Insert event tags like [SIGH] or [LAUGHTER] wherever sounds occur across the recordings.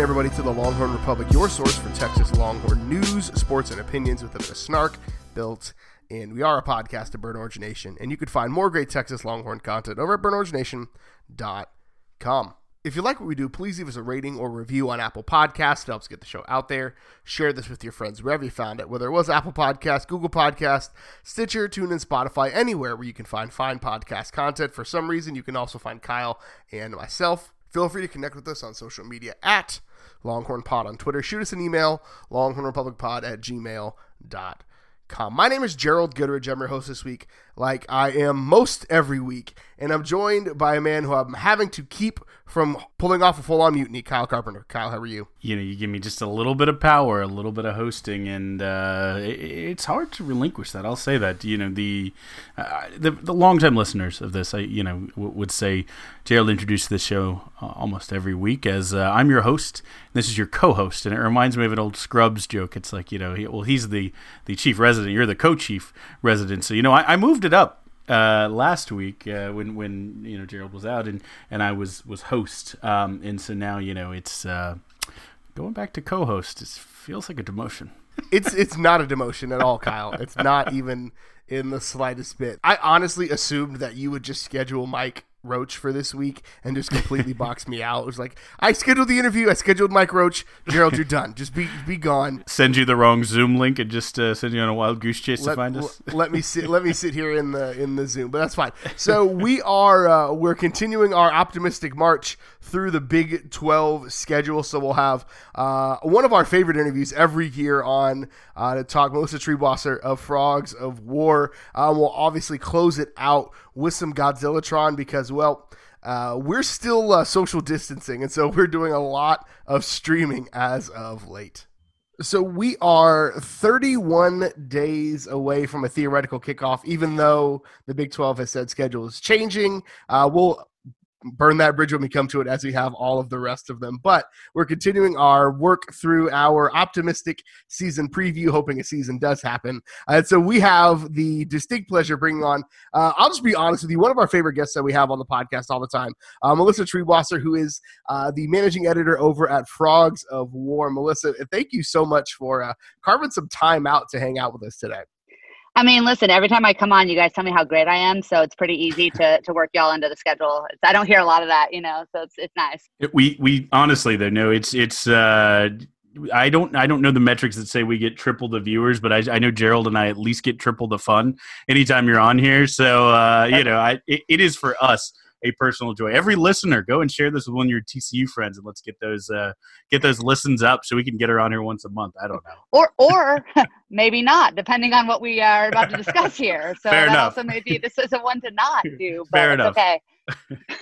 Welcome in everybody to the Longhorn Republic, your source for Texas Longhorn news, sports, and opinions with a bit of snark built in. We are a podcast of Burnt Orange Nation, and you can find more great Texas Longhorn content over at burntorangenation.com. If you like what we do, please leave us a rating or review on Apple Podcasts. It helps get the show out there. Share this with your friends wherever you found it, whether it was Apple Podcast, Google Podcast, Stitcher, TuneIn, Spotify, anywhere where you can find fine podcast content. For some reason, you can also find Kyle and myself. Feel free to connect with us on social media at Longhorn Pod on Twitter. Shoot us an email, longhornrepublicpod at gmail.com. My name is Gerald Goodrich. I'm your host this week, like I am most every week. And I'm joined by a man who I'm having to keep from pulling off a full on mutiny, Kyle Carpenter. Kyle, how are you? You know, you give me just a little bit of power, a little bit of hosting, and uh, it, it's hard to relinquish that. I'll say that. You know, the uh, the, the longtime listeners of this, I you know, w- would say Gerald introduced this show uh, almost every week as uh, I'm your host. this is your co-host, and it reminds me of an old Scrubs joke. It's like you know, he, well, he's the the chief resident, you're the co-chief resident. So you know, I, I moved it up uh, last week uh, when when you know Gerald was out and and I was was host, um, and so now you know it's uh, going back to co-host. It feels like a demotion. [LAUGHS] It's it's not a demotion at all, Kyle. It's not even in the slightest bit. I honestly assumed that you would just schedule Mike Roach for this week and just completely boxed me out. It was like I scheduled the interview, I scheduled Mike Roach. Gerald, you're done. Just be be gone. Send you the wrong Zoom link and just uh, send you on a wild goose chase let, to find us. let me sit. Let me sit here in the in the Zoom, but that's fine. [LAUGHS] So we are uh, we're continuing our optimistic march through the Big 12 schedule. So we'll have uh, one of our favorite interviews every year on uh, to talk Melissa Triebwasser of Frogs O' War. Um, we'll obviously close it out with some Godzillatron because, well, uh, we're still uh, social distancing, and so we're doing a lot of streaming as of late. So we are 31 days away from a theoretical kickoff, even though the Big 12 has said schedule is changing. Uh, we'll burn that bridge when we come to it as we have all of the rest of them. But we're continuing our work through our optimistic season preview, hoping a season does happen. And so we have the distinct pleasure bringing on, uh, I'll just be honest with you, one of our favorite guests that we have on the podcast all the time, uh, Melissa Triebwasser, who is uh, the managing editor over at Frogs O' War. Melissa, thank you so much for uh, carving some time out to hang out with us today. I mean, listen, every time I come on, you guys tell me how great I am, so it's pretty easy to, to work y'all into the schedule. It's, I don't hear a lot of that, you know, so it's it's nice. We we honestly though, no, it's it's uh I don't I don't know the metrics that say we get triple the viewers, but I, I know Gerald and I at least get triple the fun anytime you're on here. So uh, you know, I it, it is for us a personal joy. Every listener, go and share this with one of your TCU friends, and let's get those uh, get those listens up so we can get her on here once a month. I don't know, or or [LAUGHS] maybe not, depending on what we are about to discuss here. [LAUGHS] So Fair that enough. also maybe this is a one to not do. [LAUGHS] But Fair it's enough. Okay.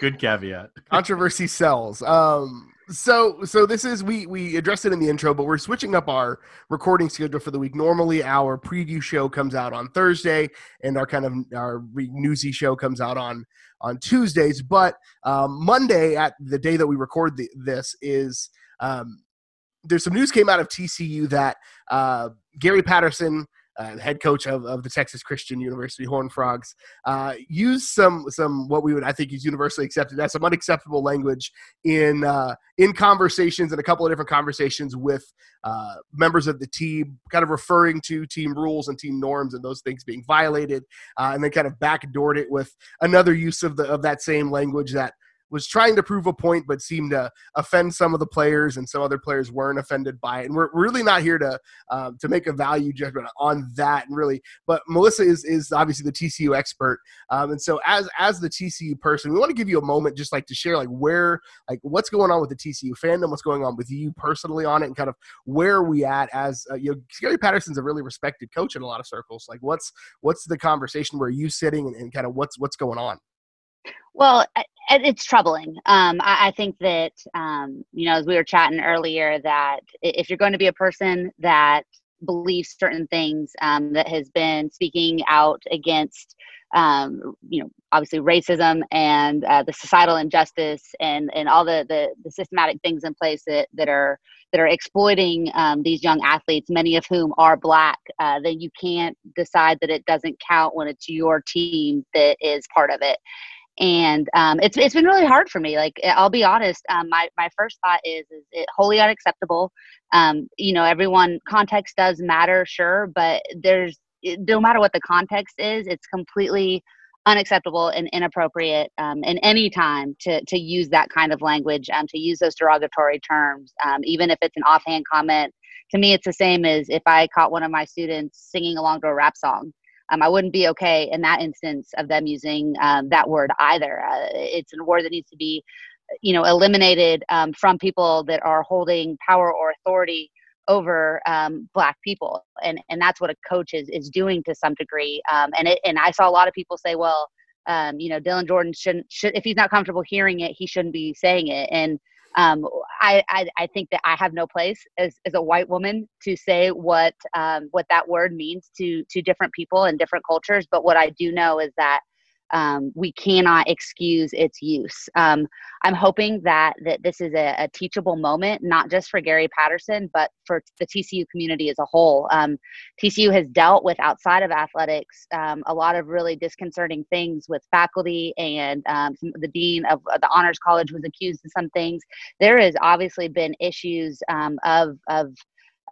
Good caveat. controversy sells. Um, so so this is we we addressed it in the intro, but we're switching up our recording schedule for the week. Normally, our preview show comes out on Thursday, and our kind of our newsy show comes out on on Tuesdays. But um, Monday, at the day that we record the, this, is um, there's some news came out of TCU that uh, Gary Patterson uh, head coach of, of the Texas Christian University Horned Frogs, uh, used some some what we would I think is universally accepted as some unacceptable language in uh, in conversations and a couple of different conversations with uh, members of the team, kind of referring to team rules and team norms and those things being violated, uh, and then kind of backdoored it with another use of the of that same language that was trying to prove a point but seemed to offend some of the players and some other players weren't offended by it. And we're really not here to um, to make a value judgment on that and really. But melissa is is obviously the tcu expert. Um, and so as as the tcu person we want to give you a moment just like to share like where like what's going on with the tcu fandom what's going on with you personally on it and kind of where are we at as uh, you know gary patterson's a really respected coach in a lot of circles. Like what's what's the conversation? Where are you sitting and, and kind of what's what's going on? Well, it's troubling. Um, I, I, think that um, you know, as we were chatting earlier, that if you're going to be a person that believes certain things, um, that has been speaking out against, um, you know, obviously racism and uh, the societal injustice and and all the, the, the systematic things in place that that are that are exploiting um, these young athletes, many of whom are black, uh, then you can't decide that it doesn't count when it's your team that is part of it and um, it's it's been really hard for me. Like I'll be honest, um, my my first thought is is it wholly unacceptable. Um, you know, everyone context does matter, sure, but there's no matter what the context is, it's completely unacceptable and inappropriate um, in any time to to use that kind of language and um, to use those derogatory terms, um, even if it's an offhand comment. To me, it's the same as if I caught one of my students singing along to a rap song um, I wouldn't be okay in that instance of them using um, that word either. Uh, it's a word that needs to be, you know, eliminated um, from people that are holding power or authority over um, black people, and and that's what a coach is is doing to some degree. Um, and it and I saw a lot of people say, well, um, you know, Dylan Jordan shouldn't should if he's not comfortable hearing it, he shouldn't be saying it, and um, I, I, I, think that I have no place as, as a white woman to say what um, what that word means to to different people and different cultures. But what I do know is that um, we cannot excuse its use. Um, I'm hoping that that this is a, a, teachable moment, not just for Gary Patterson, but for the TCU community as a whole. Um, TCU has dealt with outside of athletics um, a lot of really disconcerting things with faculty, and um, the dean of the honors college was accused of some things. There has obviously been issues um, of of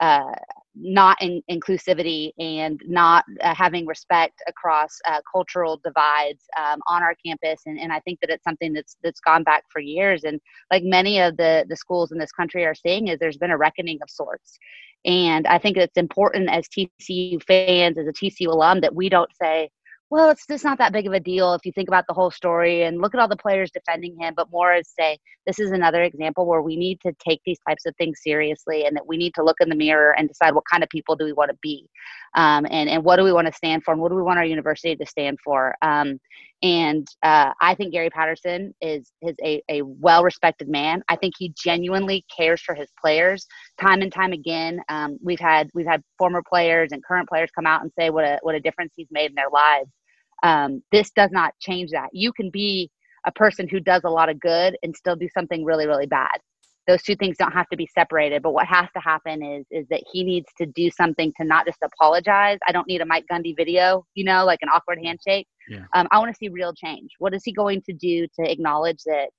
uh, not in, inclusivity and not uh, having respect across uh, cultural divides um, on our campus. And, and i think that it's something that's that's gone back for years. And like many of the the schools in this country are seeing is there's been a reckoning of sorts. And i think it's important as tcu fans as a tcu alum that we don't say well, it's just not that big of a deal if you think about the whole story and look at all the players defending him, but more as say, this is another example where we need to take these types of things seriously and that we need to look in the mirror and decide what kind of people do we want to be um, and, and what do we want to stand for and what do we want our university to stand for. Um, and uh, I think Gary Patterson is, is a, a well respected man. I think he genuinely cares for his players time and time again. Um, we've had we've had former players and current players come out and say what a what a difference he's made in their lives. Um, this does not change that. You can be a person who does a lot of good and still do something really really bad. Those two things don't have to be separated but what has to happen is is that he needs to do something to not just apologize. I don't need a mike gundy video you know like an awkward handshake. Yeah. um, i want to see real change. What is he going to do to acknowledge that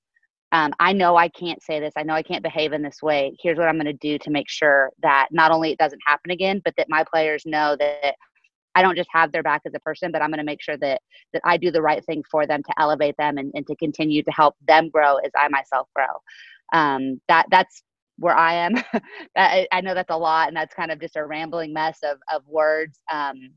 um, i know i can't say this i know i can't behave in this way. Here's what i'm going to do to make sure that not only it doesn't happen again but that my players know that I don't just have their back as a person, but I'm going to make sure that that I do the right thing for them to elevate them and, and to continue to help them grow as I myself grow um, that that's where I am. [LAUGHS] I, I, know that's a lot, and that's kind of just a rambling mess of of words. Um,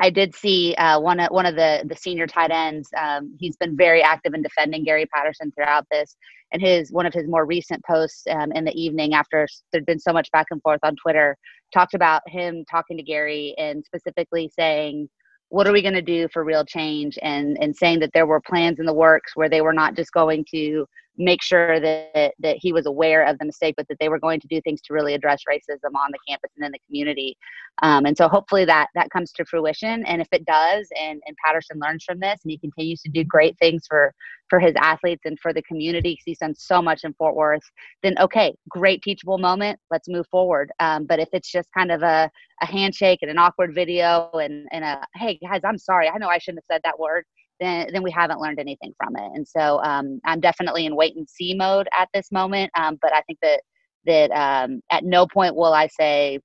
I did see uh, one of one of the the senior tight ends. Um, he's been very active in defending Gary Patterson throughout this, and his one of his more recent posts um, in the evening after there'd been so much back and forth on Twitter talked about him talking to Gary and specifically saying what are we going to do for real change and and saying that there were plans in the works where they were not just going to make sure that that he was aware of the mistake, but that they were going to do things to really address racism on the campus and in the community. Um, and so hopefully that that comes to fruition. And if it does, and and Patterson learns from this, and he continues to do great things for for his athletes and for the community, because he's done so much in Fort Worth, then okay, great teachable moment. Let's move forward. Um, but if it's just kind of a a handshake and an awkward video and and a hey guys, I'm sorry, I know I shouldn't have said that word then, then we haven't learned anything from it. And so um, I'm definitely in wait and see mode at this moment. Um, but I think that that um, at no point will I say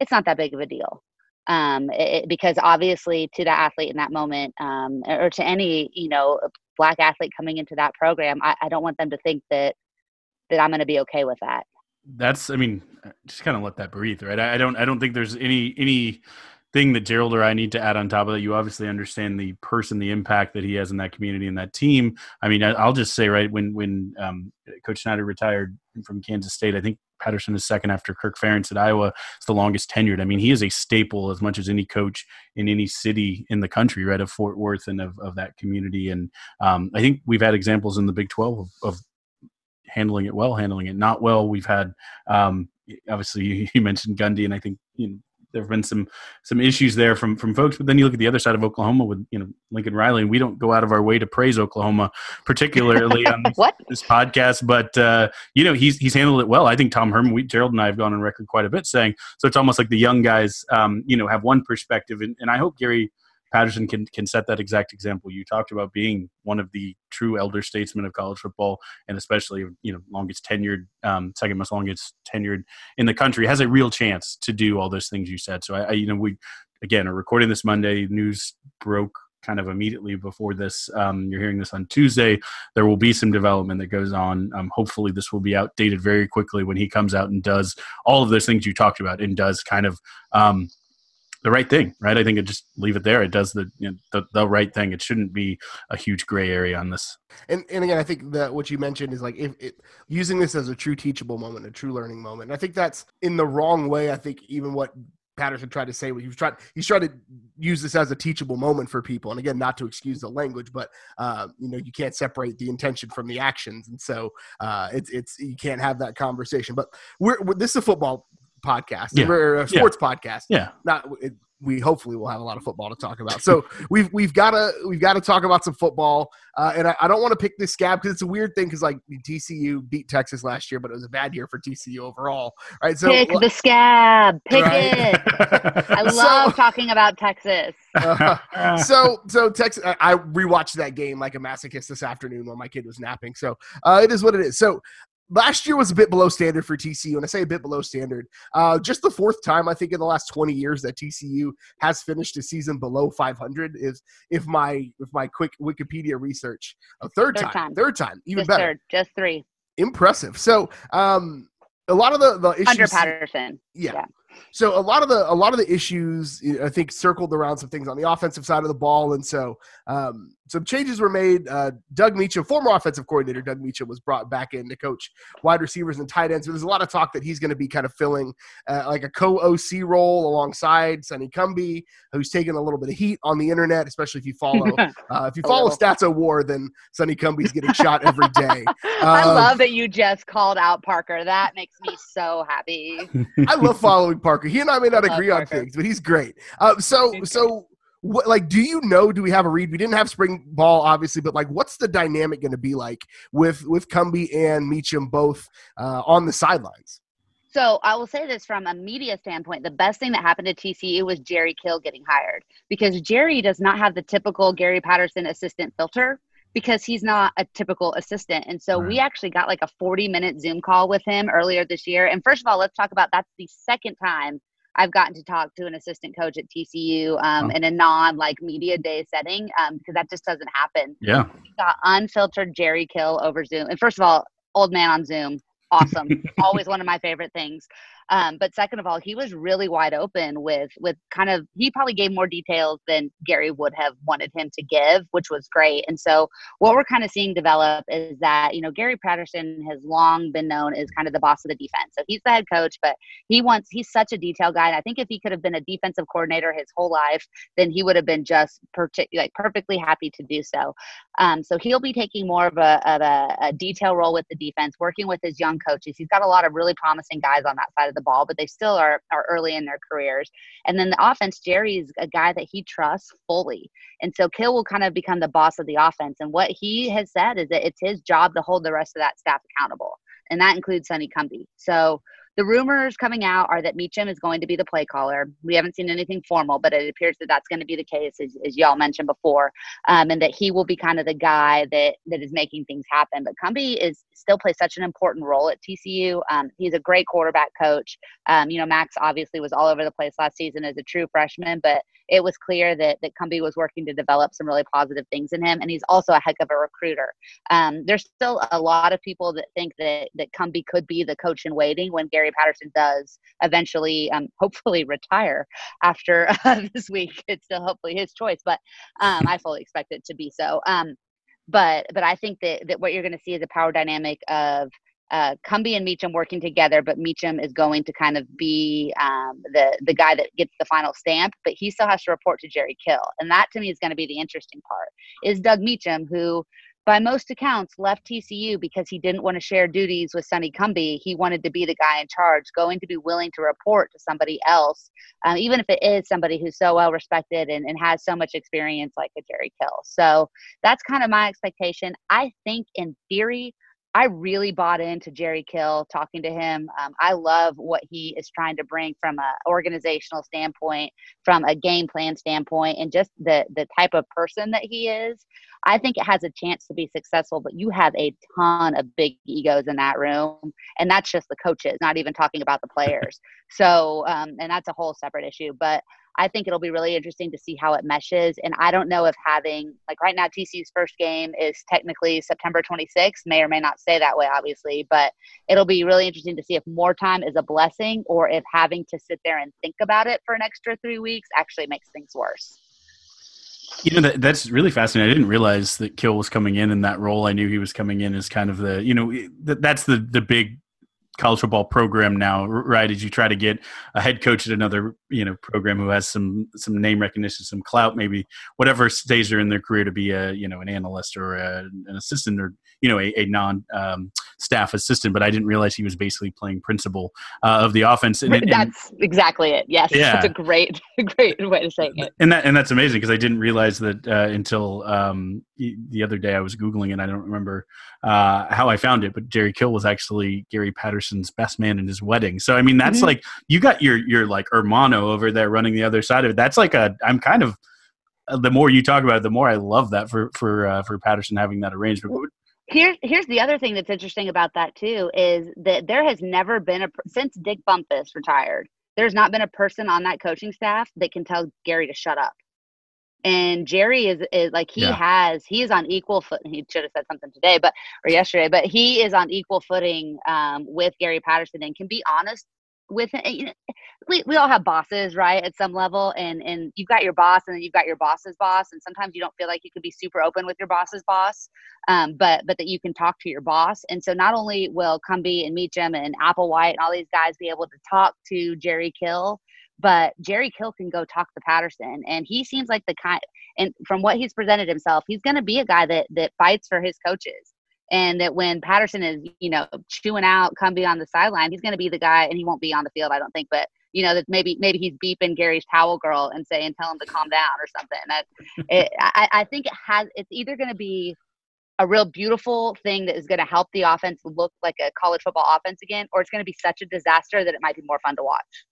it's not that big of a deal. Um, it, because obviously to the athlete in that moment um, or to any you know black athlete coming into that program I, I don't want them to think that that i'm going to be okay with that that's i mean just kind of let that breathe right I, I don't i don't think there's any any thing that Gerald or I need to add on top of that. You obviously understand the person, the impact that he has in that community and that team. I mean, I'll just say, right when when um, Coach Snyder retired from Kansas State, I think Patterson is second after Kirk Ferentz at Iowa. It's the longest tenured. I mean, he is a staple as much as any coach in any city in the country, right? Of Fort Worth and of, of that community. And um, I think we've had examples in the Big Twelve of, of handling it well, handling it not well. We've had um, obviously [LAUGHS] you mentioned Gundy, and I think you know, there have been some some issues there from from folks. But then you look at the other side of Oklahoma with you know Lincoln Riley, and we don't go out of our way to praise Oklahoma, particularly on [LAUGHS] this, this, podcast. But uh, you know he's he's handled it well. I think Tom Herman, we, Gerald and I have gone on record quite a bit saying so. It's almost like the young guys, um, you know, have one perspective, and, and I hope Gary Patterson can can set that exact example. You talked about being one of the true elder statesmen of college football, and especially you know longest tenured, um, second most longest tenured in the country, has a real chance to do all those things you said. So I, I you know we again are recording this Monday. News broke kind of immediately before this. Um, you're hearing this on Tuesday. There will be some development that goes on. Um, hopefully, this will be outdated very quickly when he comes out and does all of those things you talked about and does kind of um, the right thing, right? I think it just leave it there. It does the, you know, the the right thing. It shouldn't be a huge gray area on this. And and again, I think that what you mentioned is like if it, using this as a true teachable moment, a true learning moment. I think that's in the wrong way. I think even what Patterson tried to say he was trying he's trying to use this as a teachable moment for people. And again, not to excuse the language, but uh, you know you can't separate the intention from the actions, and so uh, it's it's you can't have that conversation. But we're, we're this is a football podcast. Yeah. We're a sports yeah. podcast. Yeah. Not it, we hopefully will have a lot of football to talk about. So [LAUGHS] we've we've got to we've got to talk about some football. Uh, and I, I don't want to pick this scab because it's a weird thing because like TCU beat Texas last year, but it was a bad year for TCU overall. Right. So pick the scab. Pick right? it. [LAUGHS] I love so, talking about Texas. Uh, [LAUGHS] so so Texas. I, I rewatched that game like a masochist this afternoon while my kid was napping. So uh, it is what it is. So last year was a bit below standard for TCU, and I say a bit below standard. Uh, just the fourth time I think in the last 20 years that TCU has finished a season below 500 is if my if my quick Wikipedia research. A third, third time, time, third time, even just better. Third, just three. Impressive. So, um, a lot of the the issues under Patterson. yeah. yeah so a lot of the a lot of the issues I think circled around some things on the offensive side of the ball, and so um, some changes were made. Uh, Doug Meacham, former offensive coordinator Doug Meacham, was brought back in to coach wide receivers and tight ends. There's a lot of talk that he's going to be kind of filling uh, like a co-OC role alongside Sonny Cumbie, who's taken a little bit of heat on the internet, especially if you follow [LAUGHS] uh, if you follow Stats of War, then Sonny Cumbie's getting shot every [LAUGHS] day. I um, love that you just called out Parker. That makes me so happy. I love following Parker. He and I may not agree on things, but he's great. Uh, so so what like do you know do we have a read? We didn't have spring ball obviously but like what's the dynamic going to be like with with cumbie and Meacham both uh, on the sidelines? So I will say this from a media standpoint, the best thing that happened to TCU was Jerry Kill getting hired because Jerry does not have the typical Gary Patterson assistant filter because he's not a typical assistant. And so right. we actually got like a 40 minute Zoom call with him earlier this year. And first of all, let's talk about that's the second time I've gotten to talk to an assistant coach at TCU um, oh. in a non like media day setting um, because that just doesn't happen. Yeah. We got unfiltered Jerry Kill over Zoom. And first of all, old man on Zoom, awesome. [LAUGHS] Always one of my favorite things. Um, but second of all, he was really wide open with with kind of he probably gave more details than Gary would have wanted him to give, which was great. And so what we're kind of seeing develop is that you know Gary Patterson has long been known as kind of the boss of the defense. So he's the head coach, but he wants he's such a detail guy. And I think if he could have been a defensive coordinator his whole life, then he would have been just partic- like perfectly happy to do so. Um, so he'll be taking more of a, of a, a detail role with the defense, working with his young coaches. He's got a lot of really promising guys on that side of the ball, but they still are are early in their careers. And then the offense, Jerry's a guy that he trusts fully. And so Kill will kind of become the boss of the offense. And what he has said is that it's his job to hold the rest of that staff accountable. And that includes Sonny Cumbie. So the rumors coming out are that Meacham is going to be the play caller. We haven't seen anything formal, but it appears that that's going to be the case, as, as y'all mentioned before, um, and that he will be kind of the guy that that is making things happen. But Cumbie is still plays such an important role at TCU. Um, he's a great quarterback coach. Um, you know, Max obviously was all over the place last season as a true freshman, but it was clear that that Cumbie was working to develop some really positive things in him, and he's also a heck of a recruiter. Um, there's still a lot of people that think that that Cumbie could be the coach in waiting when Gary Patterson does eventually, um, [LAUGHS] hopefully, retire after [LAUGHS] uh, this week. It's still hopefully his choice, but um, I fully expect it to be so. Um, but but I think that that what you're going to see is a power dynamic of uh, Cumbie and Meacham working together, but Meacham is going to kind of be um, the the guy that gets the final stamp, but he still has to report to Jerry Kill, and that to me is going to be the interesting part. Is Doug Meacham, who by most accounts left TCU because he didn't want to share duties with Sonny Cumbie. He wanted to be the guy in charge, going to be willing to report to somebody else, um, even if it is somebody who's so well respected and, and has so much experience like a Jerry Kill. So that's kind of my expectation. I think in theory, I really bought into Jerry Kill talking to him. Um, I love what he is trying to bring from an organizational standpoint, from a game plan standpoint, and just the the type of person that he is. I think it has a chance to be successful, but you have a ton of big egos in that room, and that's just the coaches, not even talking about the players. so, um, and that's a whole separate issue. But I think it'll be really interesting to see how it meshes. And I don't know if having, like right now, TCU's first game is technically September 26th, may or may not say that way, obviously, but it'll be really interesting to see if more time is a blessing or if having to sit there and think about it for an extra three weeks actually makes things worse. You know that that's really fascinating. I didn't realize that Kill was coming in in that role. I knew he was coming in as kind of the you know that, that's the the big college football program now, right? As you try to get a head coach at another, you know, program who has some some name recognition, some clout, maybe whatever stage they're in their career to be a you know an analyst or a, an assistant or you know a, a non um, staff assistant. But I didn't realize he was basically playing principal uh, of the offense. And, and, that's exactly it. Yes, yeah. that's a great [LAUGHS] great way to say it. And that and that's amazing because I didn't realize that uh, until um, the other day I was googling it. I don't remember uh, how I found it, but Jerry Kill was actually Gary Patterson's best man in his wedding. So I mean, that's mm-hmm. like you got your your like hermano over there running the other side of it. That's like a I'm kind of uh, the more you talk about it, the more I love that for for uh, for Patterson having that arrangement. Here's here's the other thing that's interesting about that too is that there has never been a since Dick Bumpas retired. There's not been a person on that coaching staff that can tell Gary to shut up and Jerry is is like he yeah. has he is on equal foot. He should have said something today, but or yesterday, but he is on equal footing um, with Gary Patterson and can be honest with know, we, we all have bosses right at some level and and you've got your boss and then you've got your boss's boss and sometimes you don't feel like you can be super open with your boss's boss um, but but that you can talk to your boss and so not only will cumbie and Meacham and Applewhite and all these guys be able to talk to Jerry Kill but Jerry Kill can go talk to Patterson, and he seems like the kind. And from what he's presented himself, he's going to be a guy that that fights for his coaches, and that when Patterson is you know chewing out Cumbie on the sideline, he's going to be the guy, and he won't be on the field, I don't think, but you know that maybe maybe he's beeping Gary's towel girl and saying tell him to calm down or something. That [LAUGHS] it, I, I think it has. It's either going to be a real beautiful thing that is going to help the offense look like a college football offense again, or it's going to be such a disaster that it might be more fun to watch.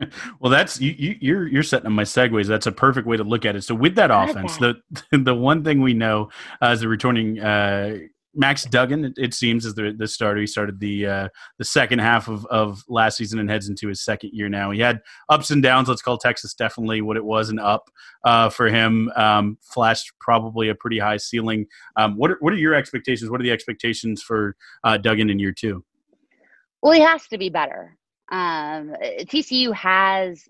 [LAUGHS] well, that's you, you, you're you're setting up my segues. That's a perfect way to look at it. So with that offense, the [LAUGHS] the one thing we know uh, as a returning uh, Max Duggan, it, seems, is the the starter. He started the uh, the second half of, of last season and heads into his second year now. He had ups and downs. Let's call Texas definitely what it was an up uh, for him. Um, flashed probably a pretty high ceiling. Um, what are, what are your expectations? What are the expectations for uh, Duggan in year two? Well, he has to be better. Um, TCU has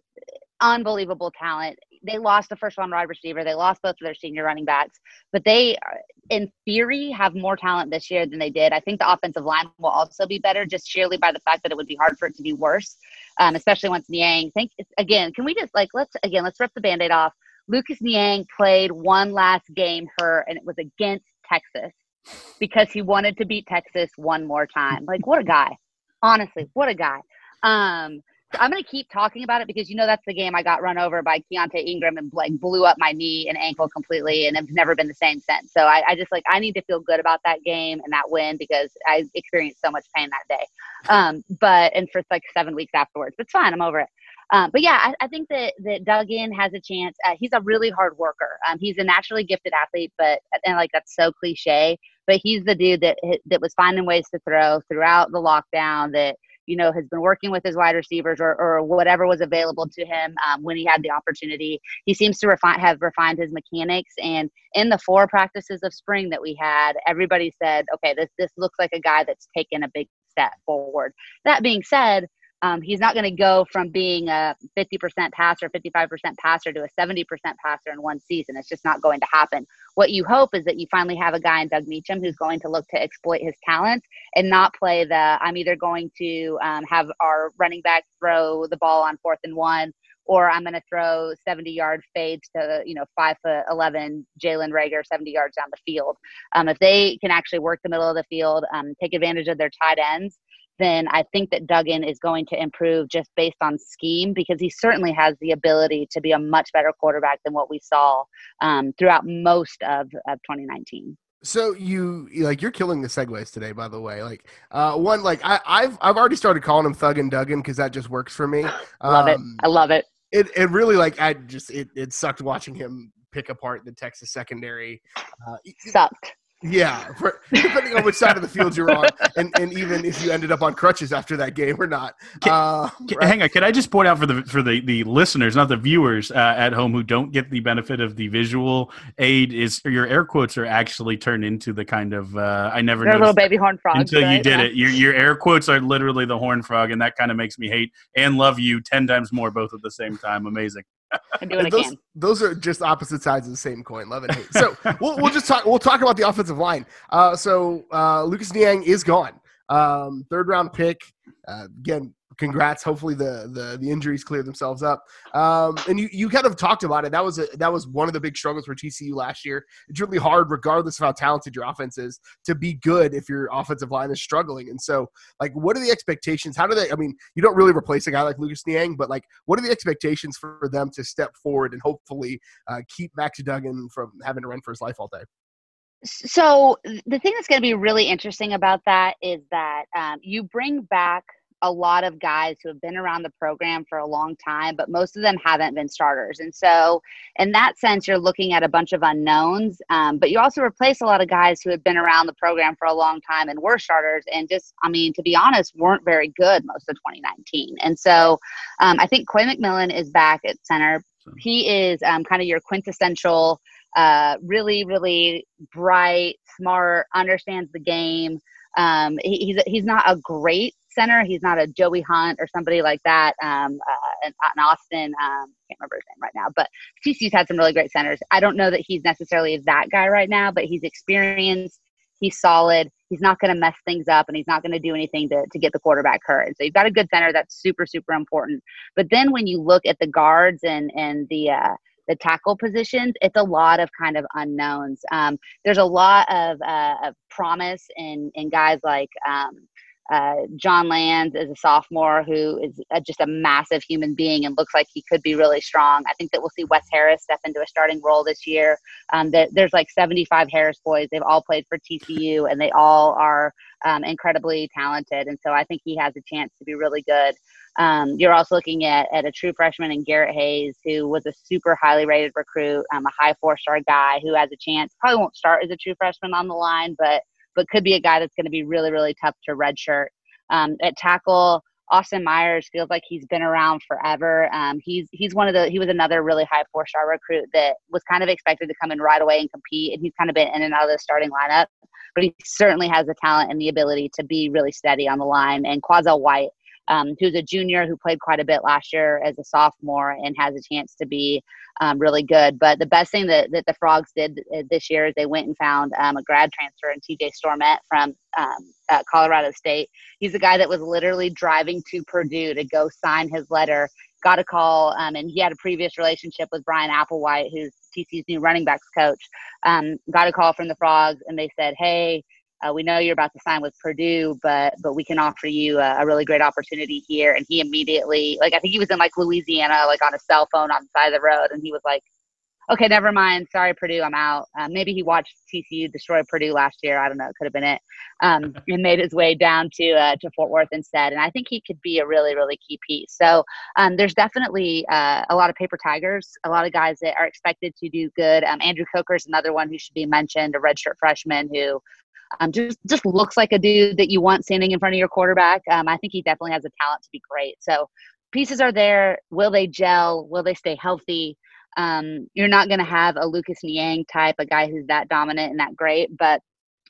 unbelievable talent. They lost the first round wide receiver. They lost both of their senior running backs, but they, in theory, have more talent this year than they did. I think the offensive line will also be better, just sheerly by the fact that it would be hard for it to be worse, um, especially once Niang. Think again. Can we just like let's again let's rip the band-aid off. Lucas Niang played one last game hurt, and it was against Texas because he wanted to beat Texas one more time. Like what a guy! Honestly, what a guy. Um, I'm going to keep talking about it because you know that's the game I got run over by Keaontay Ingram and like blew up my knee and ankle completely and have never been the same since. So I, I, just like I need to feel good about that game and that win because I experienced so much pain that day. Um, but and for like seven weeks afterwards, but it's fine. I'm over it. Um, but yeah, I, I, think that that Duggan has a chance. Uh, he's a really hard worker. Um, he's a naturally gifted athlete, but and like that's so cliche. But he's the dude that that was finding ways to throw throughout the lockdown. That you know, has been working with his wide receivers or, or whatever was available to him um, when he had the opportunity. He seems to refine, have refined his mechanics. And in the four practices of spring that we had, everybody said, okay, this, this looks like a guy that's taken a big step forward. That being said, um, he's not going to go from being a 50% passer, 55% passer to a 70% passer in one season. It's just not going to happen. What you hope is that you finally have a guy in Doug Meacham who's going to look to exploit his talents and not play the I'm either going to um, have our running back throw the ball on fourth and one or I'm going to throw 70 yard fades to, you know, five foot 11 Jalen Reagor 70 yards down the field. Um, if they can actually work the middle of the field, um, take advantage of their tight ends, then I think that Duggan is going to improve just based on scheme because he certainly has the ability to be a much better quarterback than what we saw um, throughout most of, of 2019. So you like you're killing the segues today, by the way. Like uh, one, like I, have I've already started calling him Thug and Duggan because that just works for me. love um, it. I love it. It it really like I just it it sucked watching him pick apart the Texas secondary. Uh, Sucked. Yeah, for, depending on which side of the field you're on, and, and even if you ended up on crutches after that game or not. Can, uh, can, right. Hang on, can I just point out for the for the, the listeners, not the viewers uh, at home who don't get the benefit of the visual aid, is your air quotes are actually turned into the kind of uh, I never They're little baby horn frogs until right? you did yeah. it. Your your air quotes are literally the horn frog, and that kind of makes me hate and love you ten times more both at the same time. Amazing. I do what those, I can. Those are just opposite sides of the same coin, love and hate. So [LAUGHS] we'll, we'll just talk. We'll talk about the offensive line. Uh, so uh, Lucas Niang is gone. Um, third round pick. Uh, again, congrats. Hopefully the the, the injuries clear themselves up. Um, and you, you kind of talked about it. That was a, that was one of the big struggles for TCU last year. It's really hard, regardless of how talented your offense is, to be good if your offensive line is struggling. And so, like, what are the expectations? How do they? I mean, you don't really replace a guy like Lucas Niang, but like, what are the expectations for them to step forward and hopefully uh, keep Max Duggan from having to run for his life all day? So the thing that's going to be really interesting about that is that um, you bring back a lot of guys who have been around the program for a long time, but most of them haven't been starters. And so, in that sense, you're looking at a bunch of unknowns, um, but you also replace a lot of guys who have been around the program for a long time and were starters and just, I mean, to be honest, weren't very good most of 2019. And so, um, I think Coy McMillon is back at center. He is um, kind of your quintessential, uh, really, really bright, smart, understands the game. Um, he, he's he's not a great center. He's not a Joey Hunt or somebody like that. Um, uh, in, in Austin, um, can't remember his name right now, but TCU's had some really great centers. I don't know that he's necessarily that guy right now, but he's experienced. He's solid. He's not going to mess things up, and he's not going to do anything to, to get the quarterback hurt. And So you've got a good center. That's super, super important. But then when you look at the guards and and the uh, the tackle positions, it's a lot of kind of unknowns. Um, there's a lot of, uh, of promise in in guys like um, uh, John Lands is a sophomore who is a, just a massive human being and looks like he could be really strong. I think that we'll see Wes Harris step into a starting role this year. Um, there's like 75 Harris boys. They've all played for TCU and they all are um, incredibly talented. And so I think he has a chance to be really good. Um, you're also looking at, at a true freshman in Garrett Hayes, who was a super highly rated recruit, um, a high four star guy who has a chance. Probably won't start as a true freshman on the line, but but could be a guy that's going to be really, really tough to redshirt. Um, at tackle, Austin Myers feels like he's been around forever. Um, he's he's one of the he was another really high four star recruit that was kind of expected to come in right away and compete, and he's kind of been in and out of the starting lineup. But he certainly has the talent and the ability to be really steady on the line. And Quazell White um, who's a junior who played quite a bit last year as a sophomore and has a chance to be um, really good. But the best thing that, that the Frogs did uh, this year is they went and found um, a grad transfer in TJ Storment from um, uh, Colorado State. He's a guy that was literally driving to Purdue to go sign his letter. Got a call, um, and he had a previous relationship with Bryan Applewhite, who's TC's new running backs coach. Um, got a call from the Frogs, and they said, "Hey, uh, we know you're about to sign with Purdue, but but we can offer you a, a, really great opportunity here. And he immediately, like, I think he was in like Louisiana, like on a cell phone on the side of the road, and he was like, "Okay, never mind. Sorry, Purdue, I'm out." Um, maybe he watched TCU destroy Purdue last year. I don't know. It could have been it. Um, [LAUGHS] and made his way down to uh, to Fort Worth instead. And I think he could be a really really key piece. So um, there's definitely uh, a lot of paper tigers, a lot of guys that are expected to do good. Um, Andrew Coker is another one who should be mentioned, a redshirt freshman who um, just just looks like a dude that you want standing in front of your quarterback. Um, I think he definitely has the talent to be great. So pieces are there. Will they gel? Will they stay healthy? Um, you're not going to have a Lucas Niang type, a guy who's that dominant and that great, but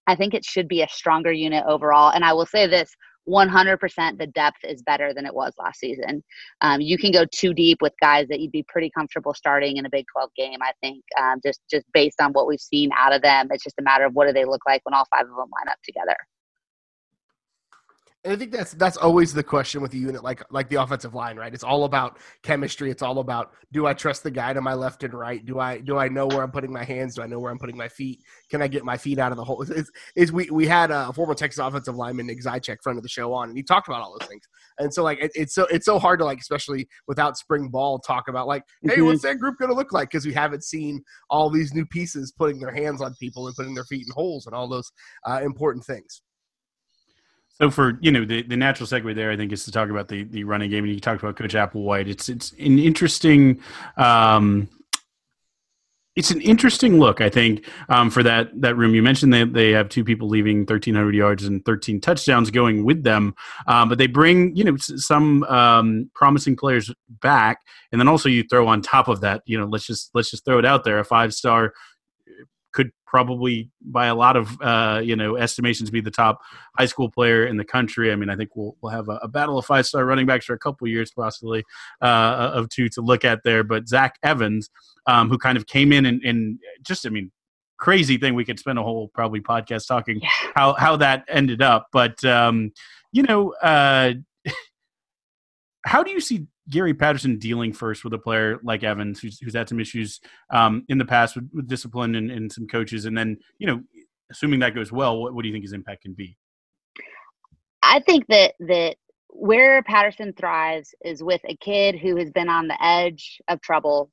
I think it should be a stronger unit overall. And I will say this 100% the depth is better than it was last season. Um, you can go too deep with guys that you'd be pretty comfortable starting in a Big 12 game. I think um, just just based on what we've seen out of them, it's just a matter of what do they look like when all five of them line up together. And I think that's that's always the question with a unit like like the offensive line, right? It's all about chemistry. It's all about do I trust the guy to my left and right? Do I do I know where I'm putting my hands? Do I know where I'm putting my feet? Can I get my feet out of the hole? Is we we had a former Texas offensive lineman Nick Zychek, friend of the show, on, and he talked about all those things. And so like it, it's so it's so hard to like, especially without spring ball, talk about like, hey, mm-hmm. what's that group going to look like? Because we haven't seen all these new pieces putting their hands on people and putting their feet in holes and all those uh, important things. So for you know the, the natural segue there, I think is to talk about the, the running game, and you talked about Coach Applewhite. It's it's an interesting um, it's an interesting look, I think, um, for that that room. You mentioned they they have two people leaving 1,300 yards and 13 touchdowns going with them, um, but they bring you know some um, promising players back, and then also you throw on top of that, you know, let's just let's just throw it out there, a five star probably, by a lot of uh, you know estimations, be the top high school player in the country. I mean, I think we'll we'll have a, a battle of five star running backs for a couple years, possibly uh, of two to look at there. But Zach Evans, um, who kind of came in and, and just, I mean, crazy thing. We could spend a whole probably podcast talking yeah. how how that ended up, but um, you know. Uh, [LAUGHS] how do you see Gary Patterson dealing first with a player like Evans, who's, who's had some issues um, in the past with, with discipline and, and, some coaches, and then you know, assuming that goes well, what, what do you think his impact can be? I think that that where Patterson thrives is with a kid who has been on the edge of trouble,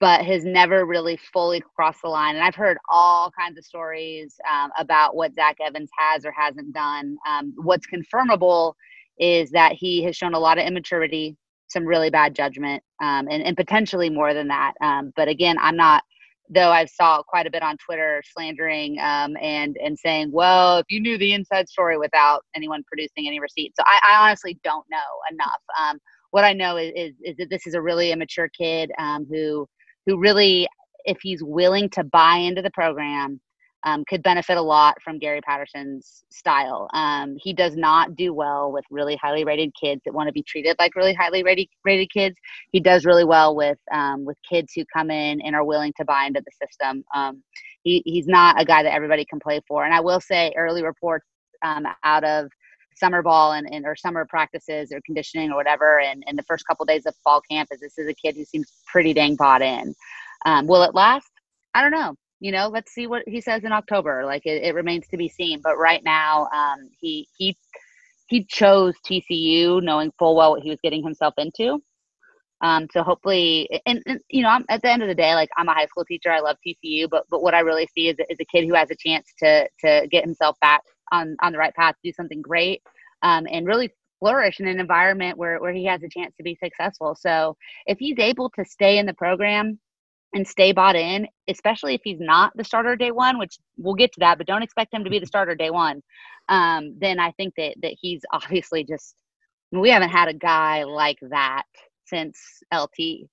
but has never really fully crossed the line. And I've heard all kinds of stories um, about what Zach Evans has or hasn't done. Um, what's confirmable is that he has shown a lot of immaturity some really bad judgment um, and, and potentially more than that. Um, but again, I'm not, though I've saw quite a bit on Twitter slandering um, and, and saying, well, if you knew the inside story without anyone producing any receipts. So I, I honestly don't know enough. Um, what I know is, is, is, that this is a really immature kid um, who, who really, if he's willing to buy into the program, um, could benefit a lot from Gary Patterson's style. Um, he does not do well with really highly rated kids that want to be treated like really highly rated, rated kids. He does really well with um, with kids who come in and are willing to buy into the system. Um, he, he's not a guy that everybody can play for. And I will say, early reports um, out of summer ball and, and or summer practices or conditioning or whatever, and, and the first couple days of fall camp is this is a kid who seems pretty dang bought in. Um, will it last? I don't know you know, let's see what he says in October. Like it, it remains to be seen. But right now, um, he he he chose TCU knowing full well what he was getting himself into. Um, so hopefully, and, and, you know, I'm, at the end of the day, like I'm a high school teacher. I love TCU, but but what I really see is, is a kid who has a chance to to get himself back on on the right path, do something great, um, and really flourish in an environment where where he has a chance to be successful. So if he's able to stay in the program and stay bought in, especially if he's not the starter day one, which we'll get to that, but don't expect him to be the starter day one. Um, then I think that that he's [LAUGHS] obviously just we haven't had a guy like that since LT,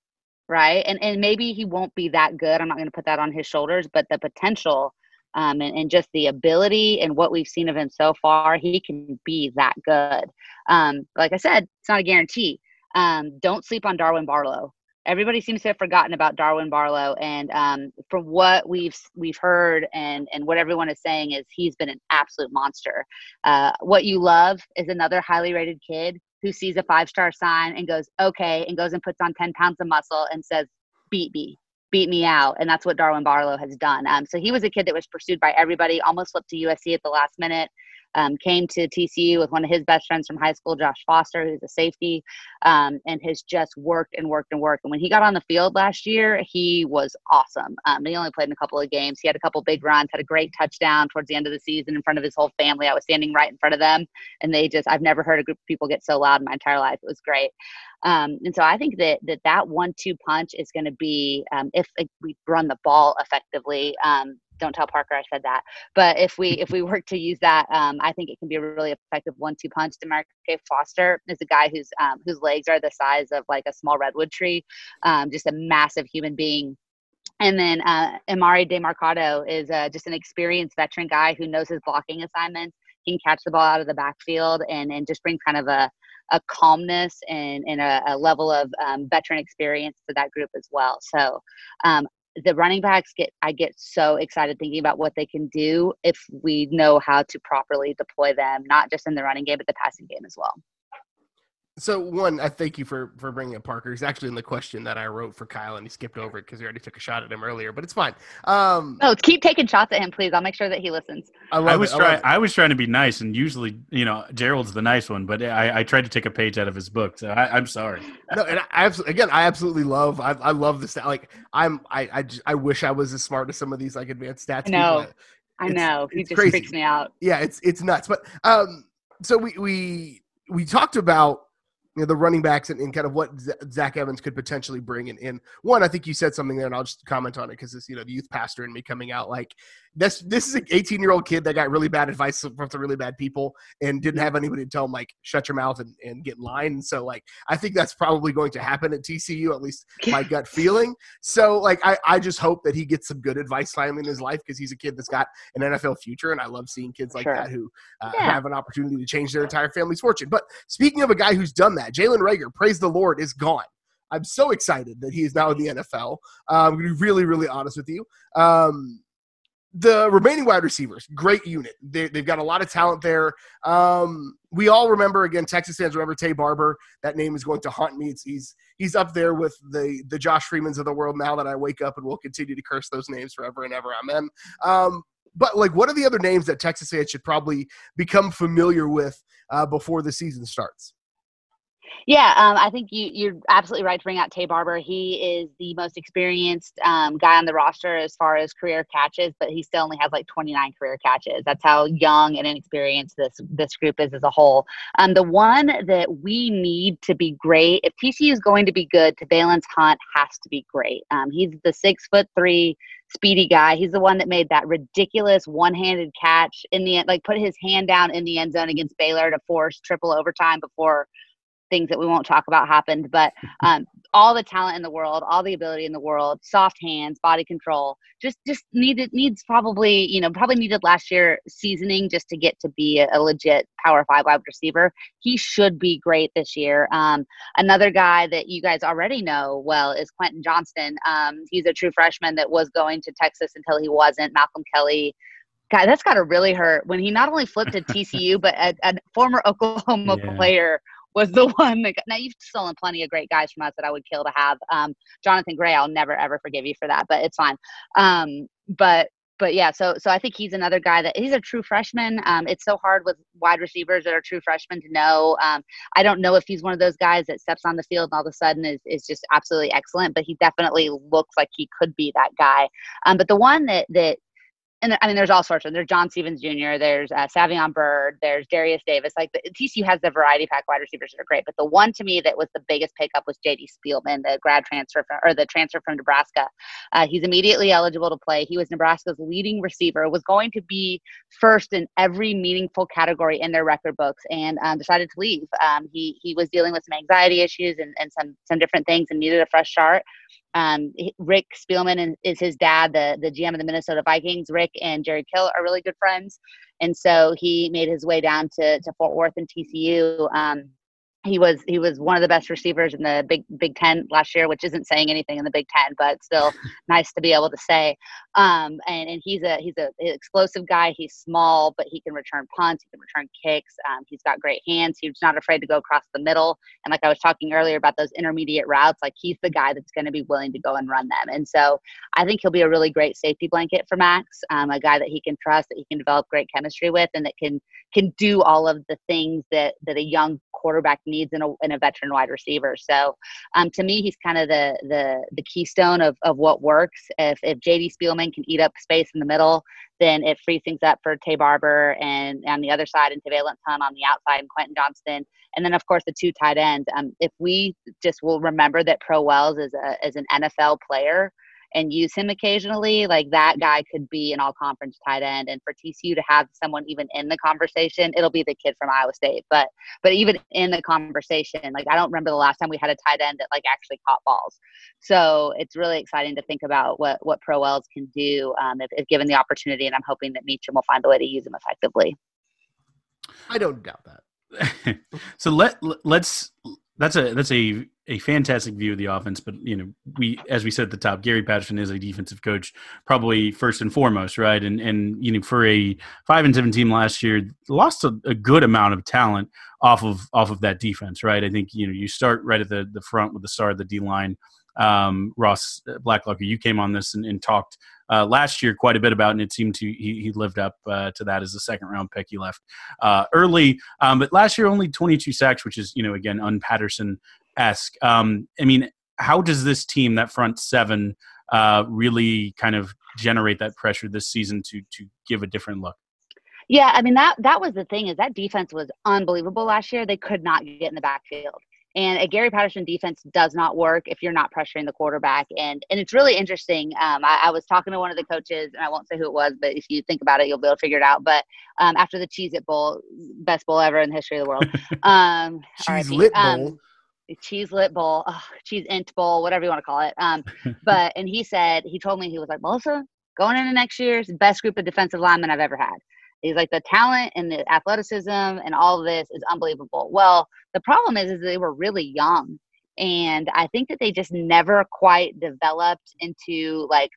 right? And and maybe he won't be that good. I'm not going to put that on his shoulders, but the potential um, and, and just the ability and what we've seen of him so far, he can be that good. Um, like I said, it's not a guarantee. Um, don't sleep on Darwin Barlow. Everybody seems to have forgotten about Darwin Barlow, and um, from what we've we've heard and and what everyone is saying is he's been an absolute monster. Uh, what you love is another highly rated kid who sees a five star sign and goes okay, and goes and puts on ten pounds of muscle and says, "Beat me, beat me out. And that's what Darwin Barlow has done. Um, so he was a kid that was pursued by everybody, almost flipped to USC at the last minute um, came to TCU with one of his best friends from high school, Josh Foster, who's a safety, um, and has just worked and worked and worked. And when he got on the field last year, he was awesome. Um, he only played in a couple of games. He had a couple big runs, had a great touchdown towards the end of the season in front of his whole family. I was standing right in front of them, and they just, I've never heard a group of people get so loud in my entire life. It was great. Um, and so I think that that, that one two punch is going to be, um, if, if, we run the ball effectively, um, don't tell Parker I said that. But if we if we [LAUGHS] work to use that, um, I think it can be a really effective one-two punch. Daimarqua Foster is a guy whose um, whose legs are the size of like a small redwood tree, um, just a massive human being. And then uh, Emari Demercado is uh, just an experienced veteran guy who knows his blocking assignments. He can catch the ball out of the backfield and, and just bring kind of a, a calmness and, and a, a level of um, veteran experience to that group as well. So um, the running backs get I get so excited thinking about what they can do if we know how to properly deploy them, not just in the running game but the passing game as well. So one, I thank you for for bringing up Parker. He's actually in the question that I wrote for Kyle, and he skipped over it because he already took a shot at him earlier. But it's fine. Um, oh, keep taking shots at him, please. I'll make sure that he listens. I, I was trying. I was trying to be nice, and usually, you know, Gerald's the nice one, but I, I tried to take a page out of his book, so I, am sorry. No, and I absolutely again, I absolutely love. I, I love this. Like, I'm. I I, just, I wish I was as smart as some of these like advanced stats. No, I know. He just crazy. freaks me out. Yeah, it's it's nuts. But um, so we we we talked about you know, the running backs and, and, kind of what Zach Evans could potentially bring. And, and one, I think you said something there, and I'll just comment on it because it's you know the youth pastor in me coming out. Like this this is an 18 year old kid that got really bad advice from some really bad people and didn't have anybody to tell him like shut your mouth and, and get in line and so like i think that's probably going to happen at tcu at least my gut feeling so like I, I just hope that he gets some good advice finally in his life because he's a kid that's got an nfl future and i love seeing kids like sure. that who uh, yeah. have an opportunity to change their entire family's fortune but speaking of a guy who's done that jalen Reagor, praise the lord is gone I'm so excited that he is now in the NFL. Uh, I'm going to be really, really honest with you. Um, the remaining wide receivers, great unit. They, have got a lot of talent there. Um, we all remember again, Texas fans remember Taye Barber. That name is going to haunt me. It's, he's he's up there with the the Josh Freemans of the world. Now that I wake up and will continue to curse those names forever and ever. Amen. Um, but like, what are the other names that Texas fans should probably become familiar with uh, before the season starts? Yeah, um, I think you, you're absolutely right to bring out Taye Barber. He is the most experienced um, guy on the roster as far as career catches, but he still only has like 29 career catches. That's how young and inexperienced this this group is as a whole. Um, the one that we need to be great, if TCU is going to be good, Valence Hunt has to be great. Um, he's the six foot three speedy guy. He's the one that made that ridiculous one-handed catch in the end, like put his hand down in the end zone against Baylor to force triple overtime before things that we won't talk about happened, but [LAUGHS] um, all the talent in the world, all the ability in the world, soft hands, body control, just just needed needs probably you know probably needed last year seasoning just to get to be a, a legit power five wide receiver. He should be great this year. Um, another guy that you guys already know well is Quentin Johnston. Um, he's a true freshman that was going to Texas until he wasn't. Malcolm Kelly God, that's got to really hurt when he not only flipped to [LAUGHS] TCU, but a, a former Oklahoma yeah. player was the [LAUGHS] one that got, now you've stolen plenty of great guys from us that I would kill to have. Um, Jonathan Gray, I'll never ever forgive you for that, but it's fine. Um, but but yeah, so so I think he's another guy that he's a true freshman. Um, it's so hard with wide receivers that are true freshmen to know. Um, I don't know if he's one of those guys that steps on the field and all of a sudden is is just absolutely excellent, but he definitely looks like he could be that guy. Um, but the one that that and I mean, there's all sorts of. them. There's John Stephens Jr. There's uh, Savion Bird, There's Derius Davis. Like the, TCU has the variety pack wide receivers that are great, but the one to me that was the biggest pickup was J.D. Spielman, the grad transfer from, or the transfer from Nebraska. Uh, he's immediately eligible to play. He was Nebraska's leading receiver. Was going to be first in every meaningful category in their record books, and um, decided to leave. Um, he he was dealing with some anxiety issues and, and some some different things, and needed a fresh start Um, Rick Spielman is his dad, the the GM of the Minnesota Vikings. Rick and Jerry Kill are really good friends, and so he made his way down to to Fort Worth and TCU. Um, he was he was one of the best receivers in the Big Big Ten last year, which isn't saying anything in the Big Ten, but still [LAUGHS] nice to be able to say. Um, and and he's a he's a explosive guy. He's small, but he can return punts. He can return kicks. Um, he's got great hands. He's not afraid to go across the middle. And like I was talking earlier about those intermediate routes, like he's the guy that's going to be willing to go and run them. And so I think he'll be a really great safety blanket for Max. Um, a guy that he can trust, that he can develop great chemistry with, and that can can do all of the things that that a young quarterback needs in a, in a veteran wide receiver. So um, to me, he's kind of the the the keystone of, of what works. If if JD Spielman can eat up space in the middle, then it frees things up for Taye Barber and on the other side and Te'Vailance Hunt on the outside and Quentin Johnston. And then of course the two tight ends. Um, if we just will remember that Pro Wells is a is an NFL player and use him occasionally, like that guy could be an all conference tight end. And for TCU to have someone even in the conversation, it'll be the kid from Iowa State. But but even in the conversation, like I don't remember the last time we had a tight end that like actually caught balls. So it's really exciting to think about what what Pro Wells can do um, if, if given the opportunity. And I'm hoping that Meacham will find a way to use him effectively. I don't doubt that. [LAUGHS] so let let's that's a that's a a fantastic view of the offense, but you know, we as we said at the top, Gary Patterson is a defensive coach, probably first and foremost, right? And and you know, for a five and seven team last year, lost a, a, good amount of talent off of off of that defense, right? I think you know you start right at the the front with the start of the D line. Um, Ross Blacklocker, you came on this and, and talked uh, last year quite a bit about, and it seemed to he, he lived up uh, to that as a second round pick. He left uh, early, um, but last year only 22 sacks, which is you know again un Patterson esque. Um, I mean, how does this team, that front seven, uh, really kind of generate that pressure this season to to give a different look? Yeah, I mean that that was the thing is that defense was unbelievable last year. They could not get in the backfield. And a Gary Patterson defense does not work if you're not pressuring the quarterback. And and it's really interesting. Um, I, I, was talking to one of the coaches, and I won't say who it was, but if you think about it, you'll be able to figure it out. But um, after the Cheez It Bowl, best bowl ever in the history of the world. [LAUGHS] Um, Cheese Lit Bowl. Um, cheese lit bowl, oh, cheese int bowl, whatever you want to call it. Um, [LAUGHS] but and he said he told me he was like Melissa going into next year's best group of defensive linemen I've ever had. He's like the talent and the athleticism and all of this is unbelievable. Well, the problem is, is they were really young, and I think that they just never quite developed into like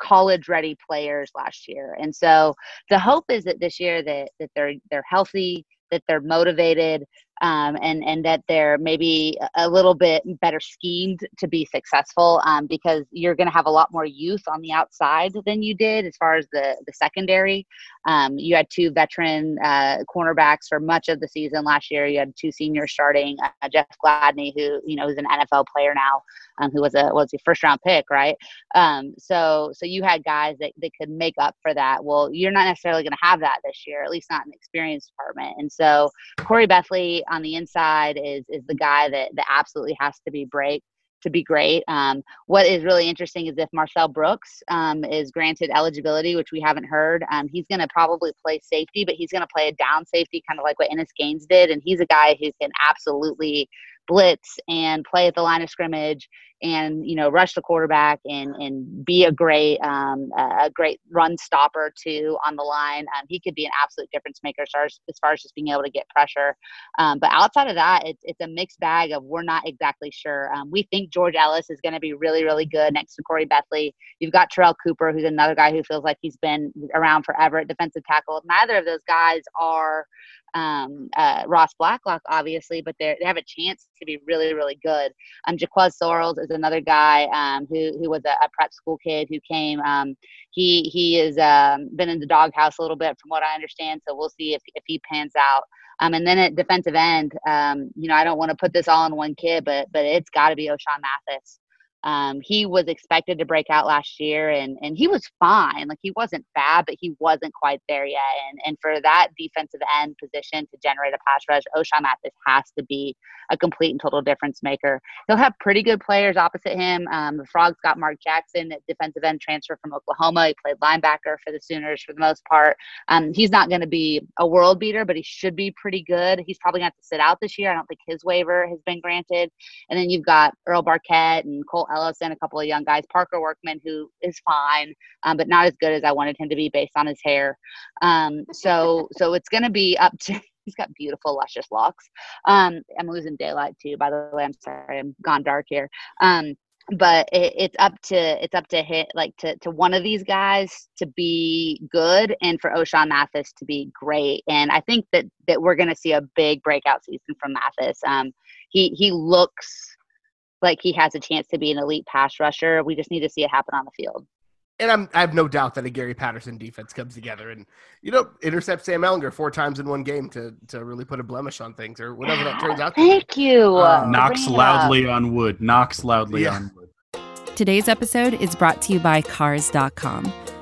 college ready players last year. And so the hope is that this year that that they're they're healthy, that they're motivated, um, and and that they're maybe a little bit better schemed to be successful um, because you're going to have a lot more youth on the outside than you did as far as the the secondary. Um, you had two veteran uh, cornerbacks for much of the season last year. You had two seniors starting, uh, Jeff Gladney, who you know is an NFL player now, um, who was a was a first round pick, right? Um, so so you had guys that, that could make up for that. Well, you're not necessarily going to have that this year, at least not in the experience department. And so Corey Bethley on the inside is is the guy that that absolutely has to be break to be great. Um, what is really interesting is if Marcel Brooks um, is granted eligibility, which we haven't heard, um, he's going to probably play safety, but he's going to play a down safety, kind of like what Innis Gaines did. And he's a guy who can absolutely blitz and play at the line of scrimmage and you know rush the quarterback and and be a great um, a great run stopper too on the line. Um, he could be an absolute difference maker as far as, as far as just being able to get pressure. Um, but outside of that, it's it's a mixed bag of we're not exactly sure. Um, we think George Ellis is going to be really really good next to Corey Bethley. You've got Terrell Cooper, who's another guy who feels like he's been around forever at defensive tackle. Neither of those guys are um, uh, Ross Blacklock, obviously, but they have a chance to be really, really good. Um, Jaquez Sorrells is another guy um, who who was a, a, prep school kid who came. Um, he he has um, been in the doghouse a little bit, from what I understand. So we'll see if if he pans out. Um, and then at defensive end, um, you know, I don't want to put this all in one kid, but but it's got to be Ochaun Mathis. Um, he was expected to break out last year and, and he was fine. Like he wasn't bad, but he wasn't quite there yet. And, and for that defensive end position to generate a pass rush, Ochaun Mathis has to be a complete and total difference maker. He'll have pretty good players opposite him. Um, the Frogs got Mark Jackson, defensive end transfer from Oklahoma. He played linebacker for the Sooners for the most part. Um, he's not going to be a world beater, but he should be pretty good. He's probably going to have to sit out this year. I don't think his waiver has been granted. And then you've got Earl Barquet and Cole Ellis and a couple of young guys. Parker Workman, who is fine, um, but not as good as I wanted him to be based on his hair. Um, so [LAUGHS] so it's going to be up to. [LAUGHS] He's got beautiful, luscious locks. Um, I'm losing daylight too. By the way, I'm sorry, I'm gone dark here. Um, but it, it's up to it's up to hit like to, to one of these guys to be good and for Ochaun Mathis to be great. And I think that that we're gonna see a big breakout season from Mathis. Um, he he looks like he has a chance to be an elite pass rusher. We just need to see it happen on the field. And I'm, I have no doubt that a Gary Patterson defense comes together and, you know, intercept Sam Ehlinger four times in one game to, to really put a blemish on things or whatever that turns out Thank you. Uh, knocks loudly on wood. Knocks loudly Yeah. on wood. Today's episode is brought to you by Cars.com.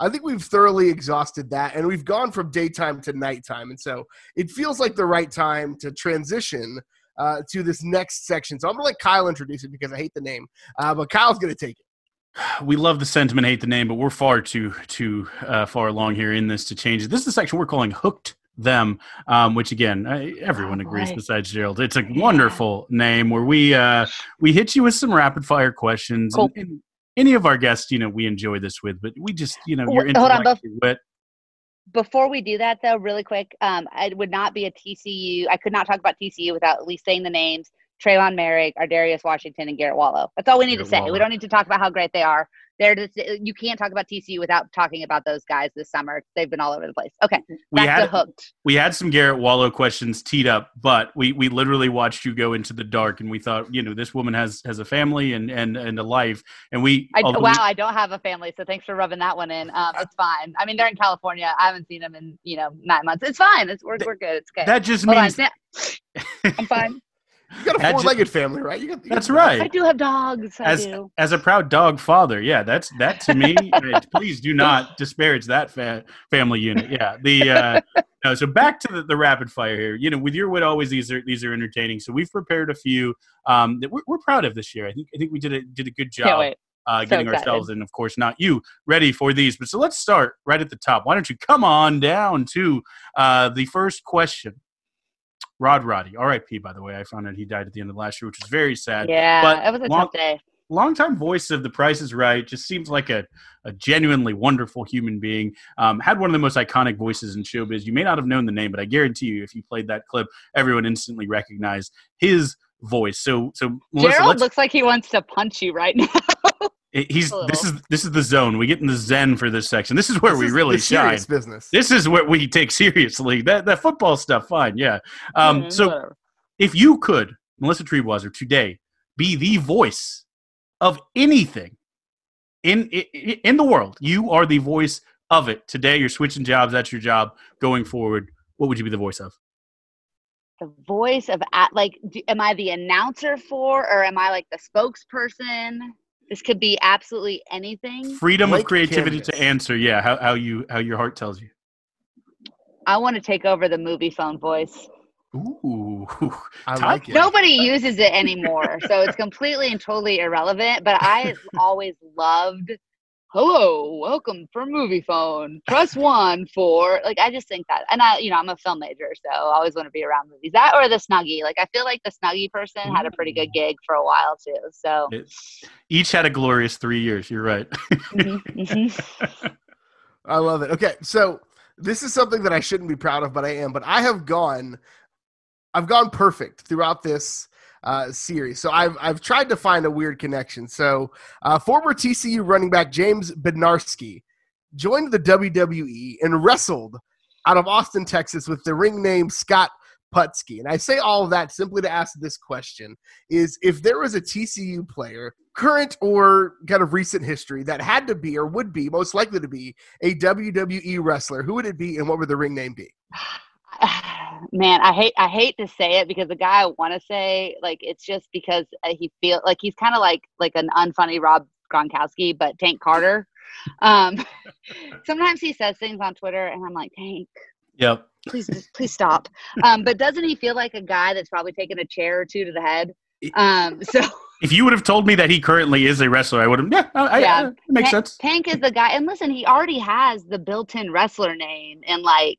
I think we've thoroughly exhausted that and we've gone from daytime to nighttime. And so it feels like the right time to transition uh, to this next section. So I'm going to let Kyle introduce it because I hate the name, uh, but Kyle's going to take it. We love the sentiment, hate the name, but we're far too too uh, far along here in this to change it. This is the section we're calling "Hooked Them," um, which again I, everyone Oh, agrees boy. besides Gerald. It's a wonderful name where we uh, we hit you with some rapid fire questions. Cool. And, and any of our guests, you know, we enjoy this with, but we just you know Wh- your hold on, wit. before we do that though really quick um it would not be a tcu i could not talk about tcu without at least saying the names Trevon Moehrig, Ardarius Washington, and Garrett Wallow. That's all we need Garrett to say. Wallow. We don't need to talk about how great they are. They're just, you can't talk about TCU without talking about those guys this summer. They've been all over the place. Okay, We had to hooked. we had some Garrett Wallow questions teed up, but we, we literally watched you go into the dark, and we thought, you know, this woman has has a family and and, and a life, and we I, wow, we- I don't have a family, so thanks for rubbing that one in. Um, it's fine. I mean, they're in California. I haven't seen them in you know nine months. It's fine. It's we're, we're good. It's okay. that just Hold means yeah. [LAUGHS] I'm fine. You got a four-legged family, right? You got, you got- that's right. I do have dogs. I as do. as a proud dog father, yeah, that's that to me. [LAUGHS] uh, please do not disparage that fa- family unit. Yeah, the uh, no, so back to the, the rapid fire here. You know, with your wit, always these are these are entertaining. So we've prepared a few um, that we're, we're proud of this year. I think I think we did a did a good Can't job wait. uh, So getting excited. ourselves and of course not you ready for these. But so let's start right at the top. Why don't you come on down to uh, the first question? Rod Roddy, R.I.P. By the way, I found out he died at the end of last year, which was very sad Yeah, but it was a long- tough day. longtime voice of The Price is Right. Just seems like a, a genuinely wonderful human being. Um, had one of the most iconic voices in showbiz. You may not have known the name, but I guarantee you, if you played that clip, everyone instantly recognized his voice. So, so Melissa, Gerald looks like he wants to punch you right [LAUGHS] now. He's a this is this is the zone. We get in the zen for this section. This is where this we is really the shine. business. This is what we take seriously. That that football stuff, fine, yeah. Um, Mm, so whatever. if you could, Melissa Triebwasser, today be the voice of anything in i- in the world, you are the voice of it. Today, you're switching jobs. That's your job going forward. What would you be the voice of? the voice of at like, do, am I the announcer for, or am I like the spokesperson? This could be absolutely anything. Freedom Blank of creativity canvas. to answer. Yeah, how, how you how your heart tells you. I want to take over the Moviefone voice. Ooh, [LAUGHS] I Top- like it. Nobody uses it anymore, so it's completely and totally irrelevant. But I [LAUGHS] always loved, "Hello, welcome for Moviefone. Press one for." Like I just think that, and I, you know, I'm a film major, so I always want to be around movies. That or the snuggie. Like I feel like the snuggie person had a pretty good gig for a while too. So It- each had a glorious three years. You're right. mhm, mhm. [LAUGHS] I love it. Okay, so this is something that I shouldn't be proud of, but I am. But I have gone, I've gone perfect throughout this uh, series. So I've I've tried to find a weird connection. So uh, former TCU running back James Bednarski joined the WWE and wrestled out of Austin, Texas, with the ring name Scott Putski. And I say all of that simply to ask this question: Is if there was a TCU player, current or kind of recent history, that had to be or would be most likely to be a WWE wrestler, who would it be, and what would the ring name be? [SIGHS] [SIGHS] [SIGHS] [LAUGHS] man, I hate I hate to say it because the guy I want to say like it's just because uh, he feel like he's kind of like like an unfunny Rob Gronkowski, but Tank Carter. Um, [LAUGHS] sometimes he says things on Twitter, and I'm like, Tank, Yep. please please stop. Um, but doesn't he feel like a guy that's probably taken a chair or two to the head? Um, so [LAUGHS] If you would have told me that he currently is a wrestler, I would have. Yeah, I, I- Yeah. I- it makes Tank, sense. Tank is the guy, and listen, he already has the built-in wrestler name and like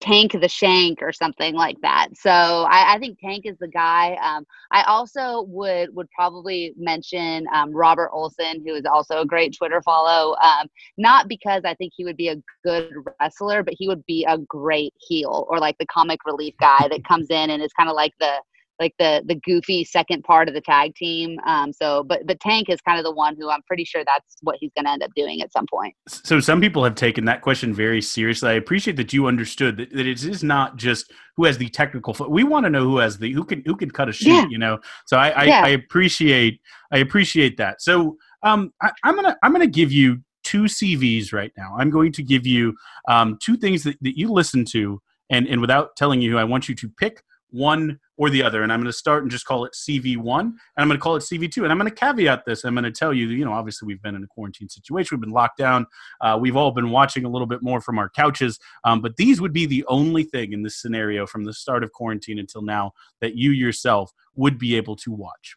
Tank the Shank or something like that. So I, I think Tank is the guy. Um, I also would would probably mention um, Robert Olson, who is also a great Twitter follow. Um, not because I think he would be a good wrestler, but he would be a great heel or like the comic relief guy that comes in and is kind of like the like the the goofy second part of the tag team. Um, so, but but Tank is kind of the one who I'm pretty sure that's what he's going to end up doing at some point. So some people have taken that question very seriously. I appreciate that you understood that, that it is not just who has the technical. Fo- we want to know who has the who can who can cut a sheet. Yeah. You know. So I, I, Yeah. I appreciate I appreciate that. So um, I, I'm gonna I'm gonna give you two CVs right now. I'm going to give you um, two things that, that you listen to, and and without telling you, who I want you to pick one or the other. And I'm going to start and just call it CV1, and I'm going to call it CV2. And I'm going to caveat this. I'm going to tell you, you know, obviously we've been in a quarantine situation, we've been locked down, uh, we've all been watching a little bit more from our couches. Um, but these would be the only thing in this scenario from the start of quarantine until now that you yourself would be able to watch.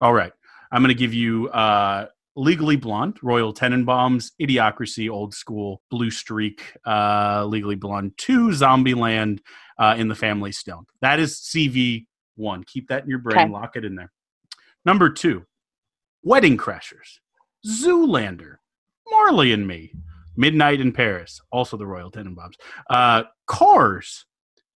All right. I'm going to give you uh, Legally Blonde, Royal Tenenbaums, Idiocracy, Old School, Blue Streak, uh, Legally Blonde 2, Zombieland, uh, in the Family Stone. That is CV1. Keep that in your brain, Okay. lock it in there. Number two, Wedding Crashers, Zoolander, Marley and Me, Midnight in Paris, also the Royal Tenenbaums, uh, Cars,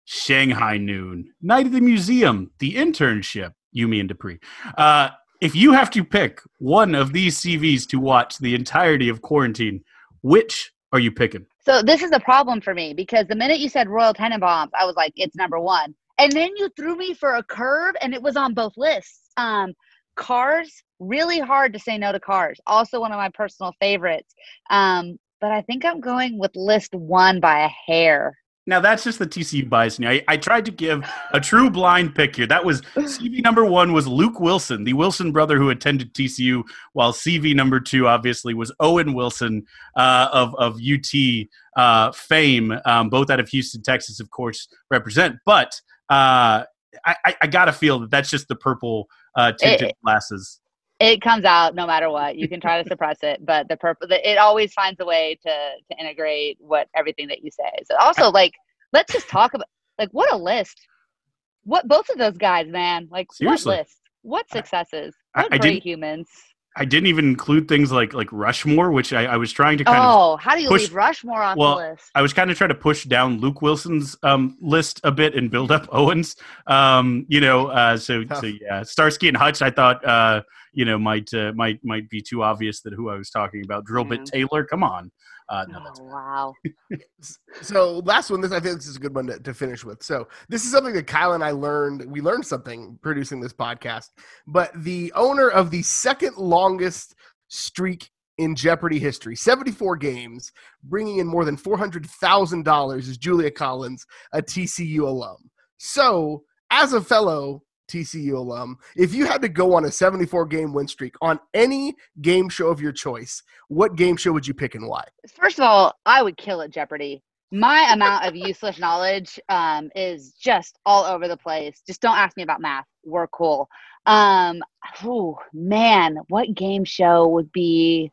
Shanghai Noon, Night at the Museum, The Internship, You, Me and Dupree. Uh, if you have to pick one of these CVs to watch the entirety of quarantine, which are you picking? So this is a problem for me because the minute you said Royal Tenenbaums, I was like, it's number one. And then you threw me for a curve, and it was on both lists. Um, Cars, really hard to say no to Cars. Also one of my personal favorites. Um, but I think I'm going with list one by a hair. Now that's just the TCU bias. I, I tried to give a true blind pick here. That was CV number one was Luke Wilson, the Wilson brother who attended TCU, while CV number two obviously was Owen Wilson uh, of of UT uh, fame, um, both out of Houston, Texas, of course, represent. But uh, I, I, I gotta feel that that's just the purple uh, tinted It- glasses. It comes out no matter what. You can try to suppress it, but the purpose it always finds a way to to integrate what everything that you say. So also like let's just talk about like what a list. What both of those guys, man. Like Seriously. what list? What successes? I- What I great didn't- humans. I didn't even include things like like Rushmore, which I, I was trying to kind of Oh, how do you push- leave Rushmore off well, the list? I was kind of trying to push down Luke Wilson's um, list a bit and build up [LAUGHS] Owens. Um, you know, uh, so Tough. so yeah, Starsky and Hutch. I thought uh, you know might uh, might might be too obvious that who I was talking about. Drillbit Taylor, come on. Uh, no, that's Oh, wow. [LAUGHS] So last one, this I think this is a good one to, to finish with. So this is something that Kyle and I learned. We learned something producing this podcast. But the owner of the second longest streak in Jeopardy history, 74 games, bringing in more than $400,000 is Julia Collins, a TCU alum. So as a fellow TCU alum, if you had to go on a 74 game win streak on any game show of your choice, what game show would you pick and why? First of all, I would kill at Jeopardy. My amount of useless knowledge um, is just all over the place. Just don't ask me about math. We're cool. Um, oh man, what game show would be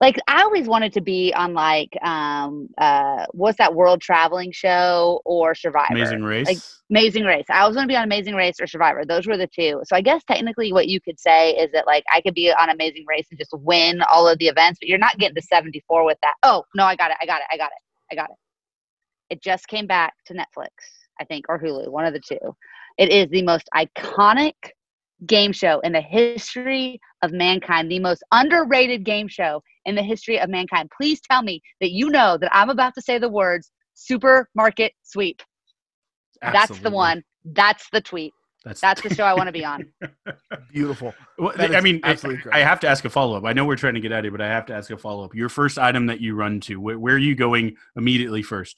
like? I always wanted to be on like um, uh, what's that world traveling show or Survivor? Amazing Race. Like, Amazing Race. I was going to be on Amazing Race or Survivor. Those were the two. So I guess technically what you could say is that like I could be on Amazing Race and just win all of the events, but you're not getting to 74 with that. Oh, no, I got it. I got it. I got it. I got it. It just came back to Netflix, I think, or Hulu, one of the two. It is the most iconic game show in the history of mankind, the most underrated game show in the history of mankind. Please tell me that you know that I'm about to say the words supermarket sweep. That's the one. That's the tweet. That's That's the show I want to be on. [LAUGHS] Beautiful. Well, I mean, I, absolutely correct. I have to ask a follow up. I know we're trying to get out of here, but I have to ask a follow up. Your first item that you run to, where, where are you going immediately first?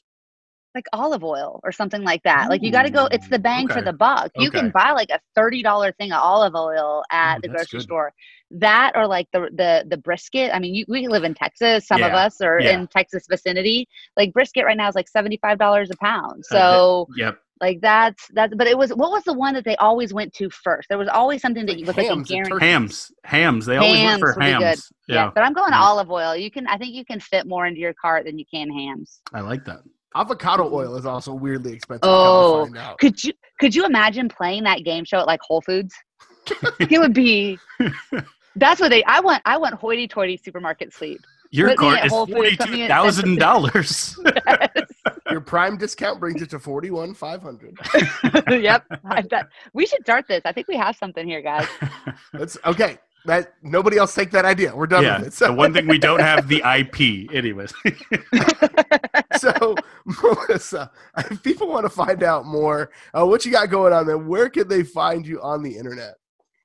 Like olive oil or something like that. Like you got to go. It's the bang for the buck. You Okay. can buy like a thirty dollar thing of olive oil at Ooh, the grocery good. store. That or like the the the brisket. I mean, you, we live in Texas. Some of us are Yeah. in Texas vicinity. Like brisket right now is like seventy five dollars a pound. Uh, So Yep. like that's that's. But it was what was the one that they always went to first? There was always something that you was like a guarantee. Hams. Hams. They always Hams went for hams. Yeah. Yeah. but I'm going olive oil. You can. I think you can fit more into your cart than you can hams. I like that. Avocado oil is also weirdly expensive. Oh, come find out. Could you could you imagine playing that game show at like Whole Foods? it would be. [LAUGHS] That's what they. I want. I want hoity-toity supermarket sleep. Your Put cart is Whole Foods, forty put me two at thousand dollars. Your prime discount brings it to forty one five hundred. [LAUGHS] yep. [LAUGHS] I, that, we should start this. I think we have something here, guys. That's okay. That nobody else take that idea. We're done yeah. with it. So, The one thing we don't have the IP. Anyways. [LAUGHS] so Melissa, if people want to find out more, uh, what you got going on, then where can they find you on the internet?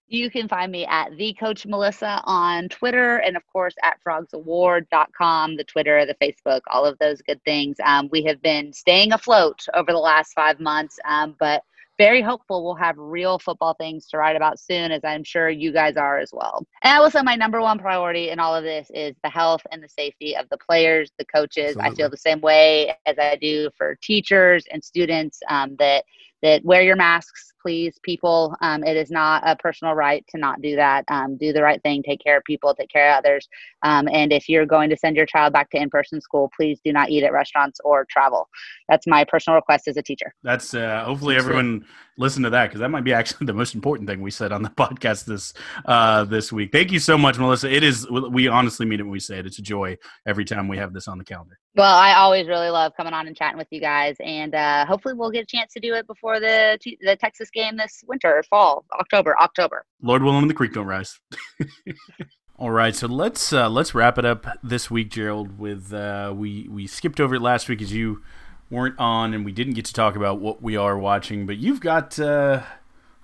You can find me at the Coach Melissa on Twitter and, of course, at frogsowar.com, the Twitter, the Facebook, all of those good things. Um, we have been staying afloat over the last five months, um, but very hopeful we'll have real football things to write about soon, as I'm sure you guys are as well. And I will say my number one priority in all of this is the health and the safety of the players, the coaches. I feel the same way as I do for teachers and students um, that that wear your masks, please, people. Um, it is not a personal right to not do that. Um, do the right thing, take care of people, take care of others. Um, and if you're going to send your child back to in person school, please do not eat at restaurants or travel. That's my personal request as a teacher. That's uh, hopefully everyone listen to that because that might be actually [LAUGHS] the most important thing we said on the [LAUGHS] podcast this uh, this week. Thank you so much, Melissa. It is we honestly mean it when we say it. It's a joy every time we have this on the calendar. Well, I always really love coming on and chatting with you guys, and uh, hopefully we'll get a chance to do it before the the Texas game this winter, or fall, October, October. Lord willing, the creek don't rise. [LAUGHS] All right, so let's uh, let's wrap it up this week, Gerald. With uh, we we skipped over it last week as you weren't on, and we didn't get to talk about what we are watching. But you've got uh,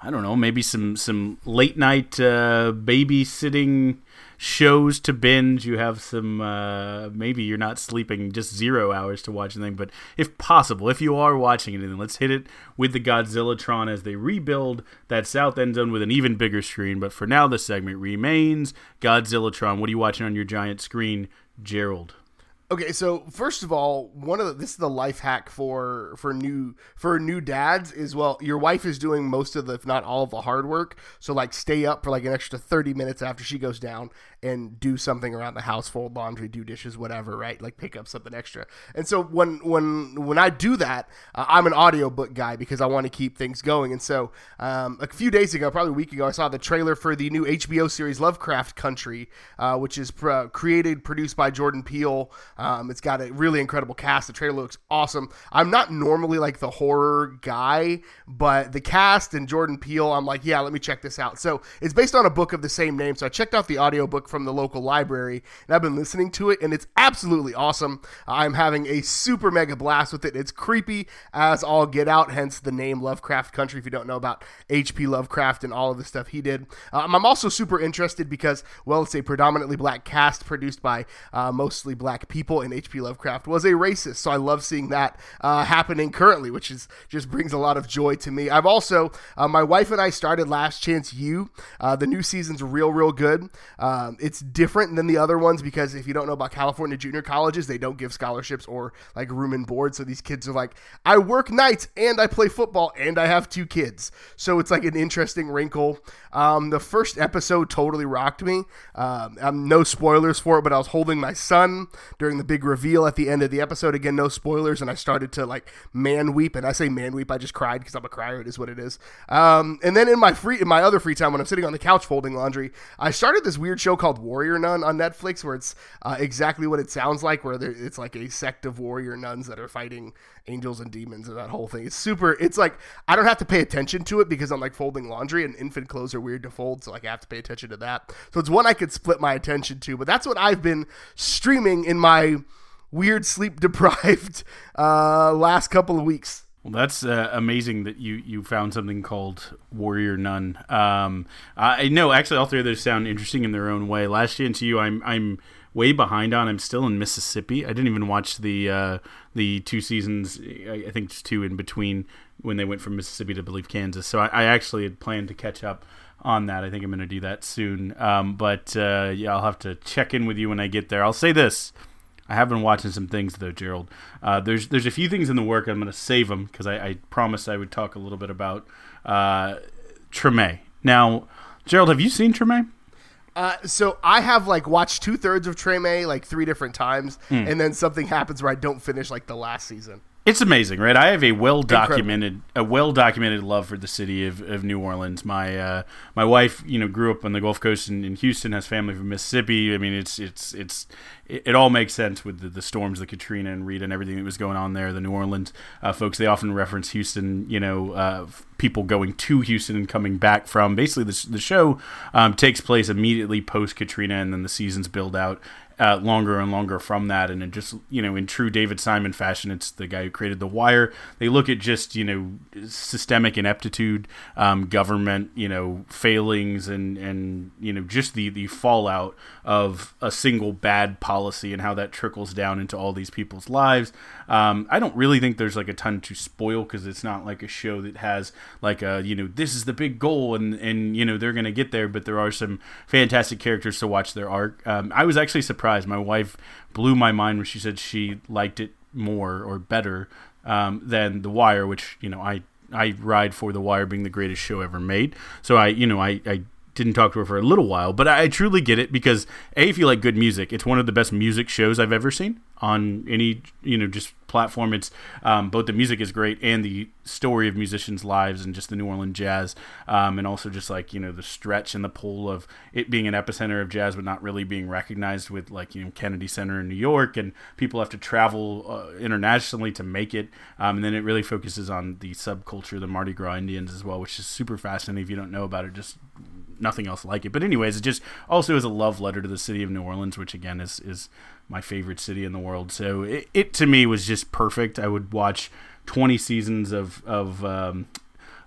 I don't know, maybe some some late night uh, babysitting shows to binge. You have some uh, maybe you're not sleeping just zero hours to watch anything, but if possible, if you are watching anything, let's hit it with the Godzillatron as they rebuild that south end zone with an even bigger screen. But for now, the segment remains Godzillatron. What are you watching on your giant screen, Gerald? Okay, so first of all, one of the, this is the life hack for for new for new dads is well, your wife is doing most of the if not all of the hard work. So like stay up for like an extra 30 minutes after she goes down and do something around the house, fold laundry, do dishes, whatever, right? Like pick up something extra. And so when when when I do that, uh, I'm an audiobook guy because I want to keep things going. And so um, a few days ago, probably a week ago, I saw the trailer for the new HBO series Lovecraft Country, uh, which is pr- created produced by Jordan Peele. Um, it's got a really incredible cast. The trailer looks awesome. I'm not normally like the horror guy, but the cast and Jordan Peele, I'm like, yeah, let me check this out. So it's based on a book of the same name. So I checked out the audiobook from the local library and I've been listening to it, and it's absolutely awesome. I'm having a super mega blast with it. It's creepy as all get out, hence the name Lovecraft Country. If you don't know about H.P. Lovecraft and all of the stuff he did, um, I'm also super interested because, well, it's a predominantly black cast produced by uh, mostly black people, and H.P. Lovecraft was a racist. So I love seeing that uh, happening currently, which is just brings a lot of joy to me. I've also, uh, my wife and I started Last Chance U. Uh, the new season's real, real good. Um, it's different than the other ones because if you don't know about California junior colleges, they don't give scholarships or like room and board. So these kids are like, I work nights and I play football and I have two kids. So it's like an interesting wrinkle. Um, the first episode totally rocked me. Um, um, no spoilers for it, but I was holding my son during the big reveal at the end of the episode. Again, no spoilers, and I started to like man weep. And I say man weep, I just cried because I'm a crier. It is what it is. Um, and then in my free, in my other free time, when I'm sitting on the couch folding laundry, I started this weird show called Warrior Nun on Netflix, where it's uh, exactly what it sounds like, where it's like a sect of warrior nuns that are fighting angels and demons and that whole thing. It's super. It's like I don't have to pay attention to it because I'm like folding laundry, and infant clothes are weird to fold, so like I have to pay attention to that. So it's one I could split my attention to. But that's what I've been streaming in my weird sleep deprived [LAUGHS] uh, last couple of weeks. Well, that's uh, amazing that you, you found something called Warrior Nun. Um, I know actually all three of those sound interesting in their own way. Last Chance U, I'm I'm way behind on. I'm still in Mississippi. I didn't even watch the uh, the two seasons. I, think two in between when they went from Mississippi to I believe Kansas. So I, I actually had planned to catch up on that. I think I'm going to do that soon. Um, but uh, yeah, I'll have to check in with you when I get there. I'll say this. I have been watching some things though, Gerald. Uh, there's there's a few things in the work. I'm going to save them because I, I, promised I would talk a little bit about uh, Treme. Now, Gerald, have you seen Treme? Uh, so I have like watched two thirds of Treme like three different times, mm. and then something happens where I don't finish like the last season. It's amazing, right? I have a well documented a well documented love for the city of, of New Orleans. My uh, my wife, you know, grew up on the Gulf Coast in, in Houston, has family from Mississippi. I mean, it's it's it's it, all makes sense with the, the, storms, the Katrina and Rita, and everything that was going on there. The New Orleans uh, folks, they often reference Houston. You know, uh, people going to Houston and coming back from. Basically, the the show um, takes place immediately post Katrina, and then the seasons build out uh, longer and longer from that. And just, you know, in true David Simon fashion, it's the guy who created The Wire. They look at just, you know, systemic ineptitude, um, government, you know, failings, and, and you know, just the, the fallout of a single bad policy and how that trickles down into all these people's lives. Um, I don't really think there's like a ton to spoil because it's not like a show that has like a, you know, this is the big goal and, and you know, they're going to get there, but there are some fantastic characters to watch their arc. Um, I was actually surprised surprised. My wife blew my mind when she said she liked it more or better um, than The Wire, which you know I I ride for The Wire being the greatest show ever made. So I you know I I didn't talk to her for a little while, but I, truly get it because a if you like good music, it's one of the best music shows I've ever seen on any you know just platform. It's um, both the music is great and the story of musicians' lives and just the New Orleans jazz, um, and also just like you know the stretch and the pull of it being an epicenter of jazz, but not really being recognized with like you know Kennedy Center in New York, and people have to travel uh, internationally to make it. Um, and then it really focuses on the subculture, the Mardi Gras Indians as well, which is super fascinating. If you don't know about it, just nothing else like it. But anyways, it just also is a love letter to the city of New Orleans, which again is is my favorite city in the world. So it, it to me was just perfect. I would watch 20 seasons of of um,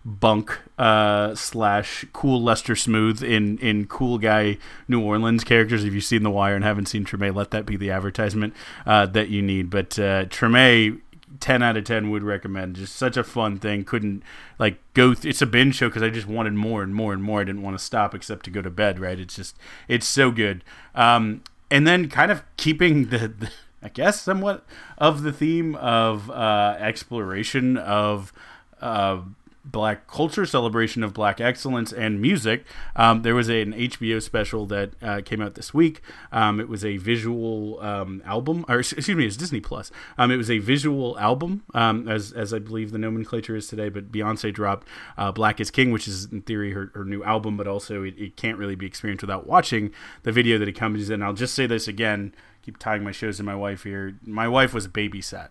bunk uh, slash cool Lester Smooth in in cool guy New Orleans characters. If you've seen The Wire and haven't seen Treme, let that be the advertisement uh, that you need. But uh, Treme 10 out of 10 would recommend. Just such a fun thing. Couldn't like go th- it's a binge show cuz I just wanted more and more and more. I didn't want to stop except to go to bed, right? It's just it's so good. Um and then kind of keeping the, the I guess somewhat of the theme of uh exploration of uh black culture, celebration of black excellence, and music. Um, there was a, an HBO special that uh, came out this week. Um, it was a visual um, album, or excuse me, it's Disney Plus. Um, it was a visual album, um, as as I believe the nomenclature is today. But Beyonce dropped uh, "Black Is King," which is in theory her, her new album, but also it, it can't really be experienced without watching the video that accompanies it. And I'll just say this again. Keep tying my shows to my wife here. My wife was babysat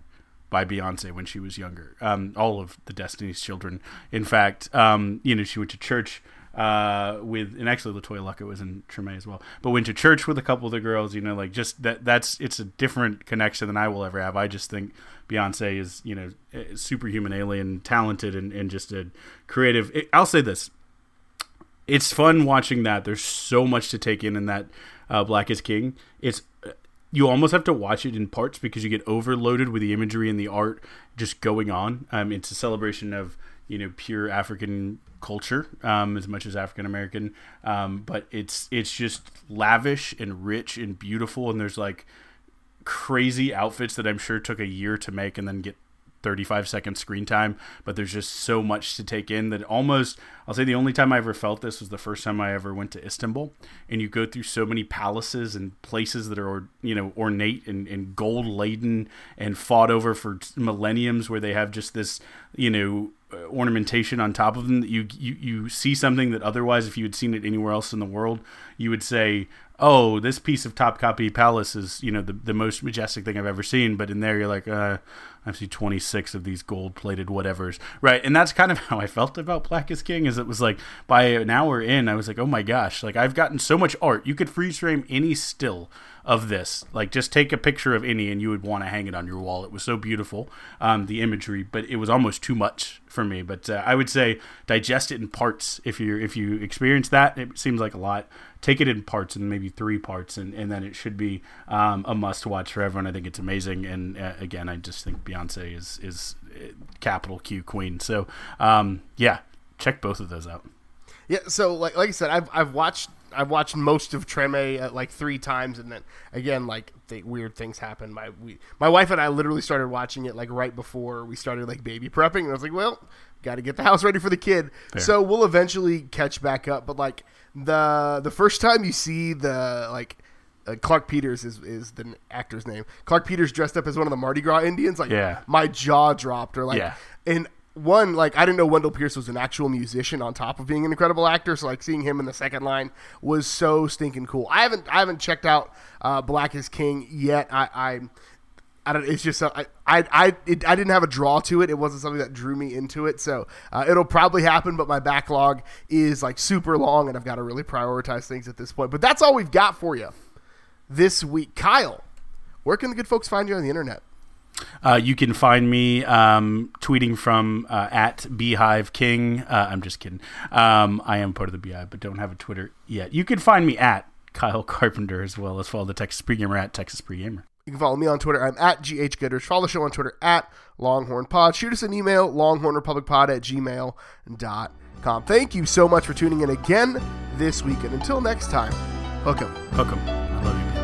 by Beyonce when she was younger. Um, all of the Destiny's Children, in fact, um, you know, she went to church uh, with, and actually LeToya Luckett was in Treme as well, but went to church with a couple of the girls. You know, like just that. That's it's a different connection than I will ever have. I just think Beyonce is, you know, superhuman, alien, talented, and, and just a creative. It, I'll say this: it's fun watching that. There's so much to take in in that uh, Black is King. It's you almost have to watch it in parts because you get overloaded with the imagery and the art just going on. Um, it's a celebration of you know pure African culture um, as much as African American, um, but it's it's just lavish and rich and beautiful. And there's like crazy outfits that I'm sure took a year to make and then get 35 second screen time, but there's just so much to take in that almost, I'll say the only time I ever felt this was the first time I ever went to Istanbul. And you go through so many palaces and places that are, you know, ornate and, and gold laden and fought over for millenniums where they have just this, you know, uh, ornamentation on top of them that you, you you see something that otherwise if you had seen it anywhere else in the world you would say oh this piece of Topkapi Palace is you know the, the most majestic thing i've ever seen but in there you're like uh, i've seen 26 of these gold plated whatevers. Right and that's kind of [LAUGHS] how i felt about black is king is it was like by an hour in i was like oh my gosh like i've gotten so much art. You could freeze frame any still of this. Like, just take a picture of any, and you would want to hang it on your wall. It was so beautiful, um, the imagery, but it was almost too much for me. But uh, I would say digest it in parts. If you if you experience that, it seems like a lot. Take it in parts and maybe three parts, and, and then it should be um, a must watch for everyone. I think it's amazing, and uh, again, I just think Beyonce is is uh, capital Q queen. So um, yeah, check both of those out. Yeah, so like like I said, I've I've watched I've watched most of Treme uh, like three times, and then again, like th- weird things happen. My we, my wife and I literally started watching it like right before we started like baby prepping, and I was like, well, got to get the house ready for the kid. Fair. So we'll eventually catch back up. But like the the first time you see the like. Uh, Clarke Peters is, is the actor's name. Clarke Peters dressed up as one of the Mardi Gras Indians. Like, yeah. my jaw dropped. Or like, yeah. and one like I didn't know Wendell Pierce was an actual musician on top of being an incredible actor. So like seeing him in the second line was so stinking cool. I haven't I haven't checked out uh, Black is King yet. I I, I don't. It's just I I I, it, I didn't have a draw to it. It wasn't something that drew me into it. So uh, it'll probably happen. But my backlog is like super long, and I've got to really prioritize things at this point. But that's all we've got for you this week, Kyle. Where can the good folks find you on the internet? Uh, you can find me um, tweeting from uh, at Beehive King. Uh, I'm just kidding. Um, I am part of the Beehive, but don't have a Twitter yet. You can find me at Kyle Carpenter as well as follow the Texas Pregamer at Texas Pregamer. You can follow me on Twitter. I'm at GHGoodrich. Follow the show on Twitter at Longhorn Pod. Shoot us an email, longhornrepublicpod at gmail.com. Thank you so much for tuning in again this week. And until next time, hook 'em. Hook 'em. I love you.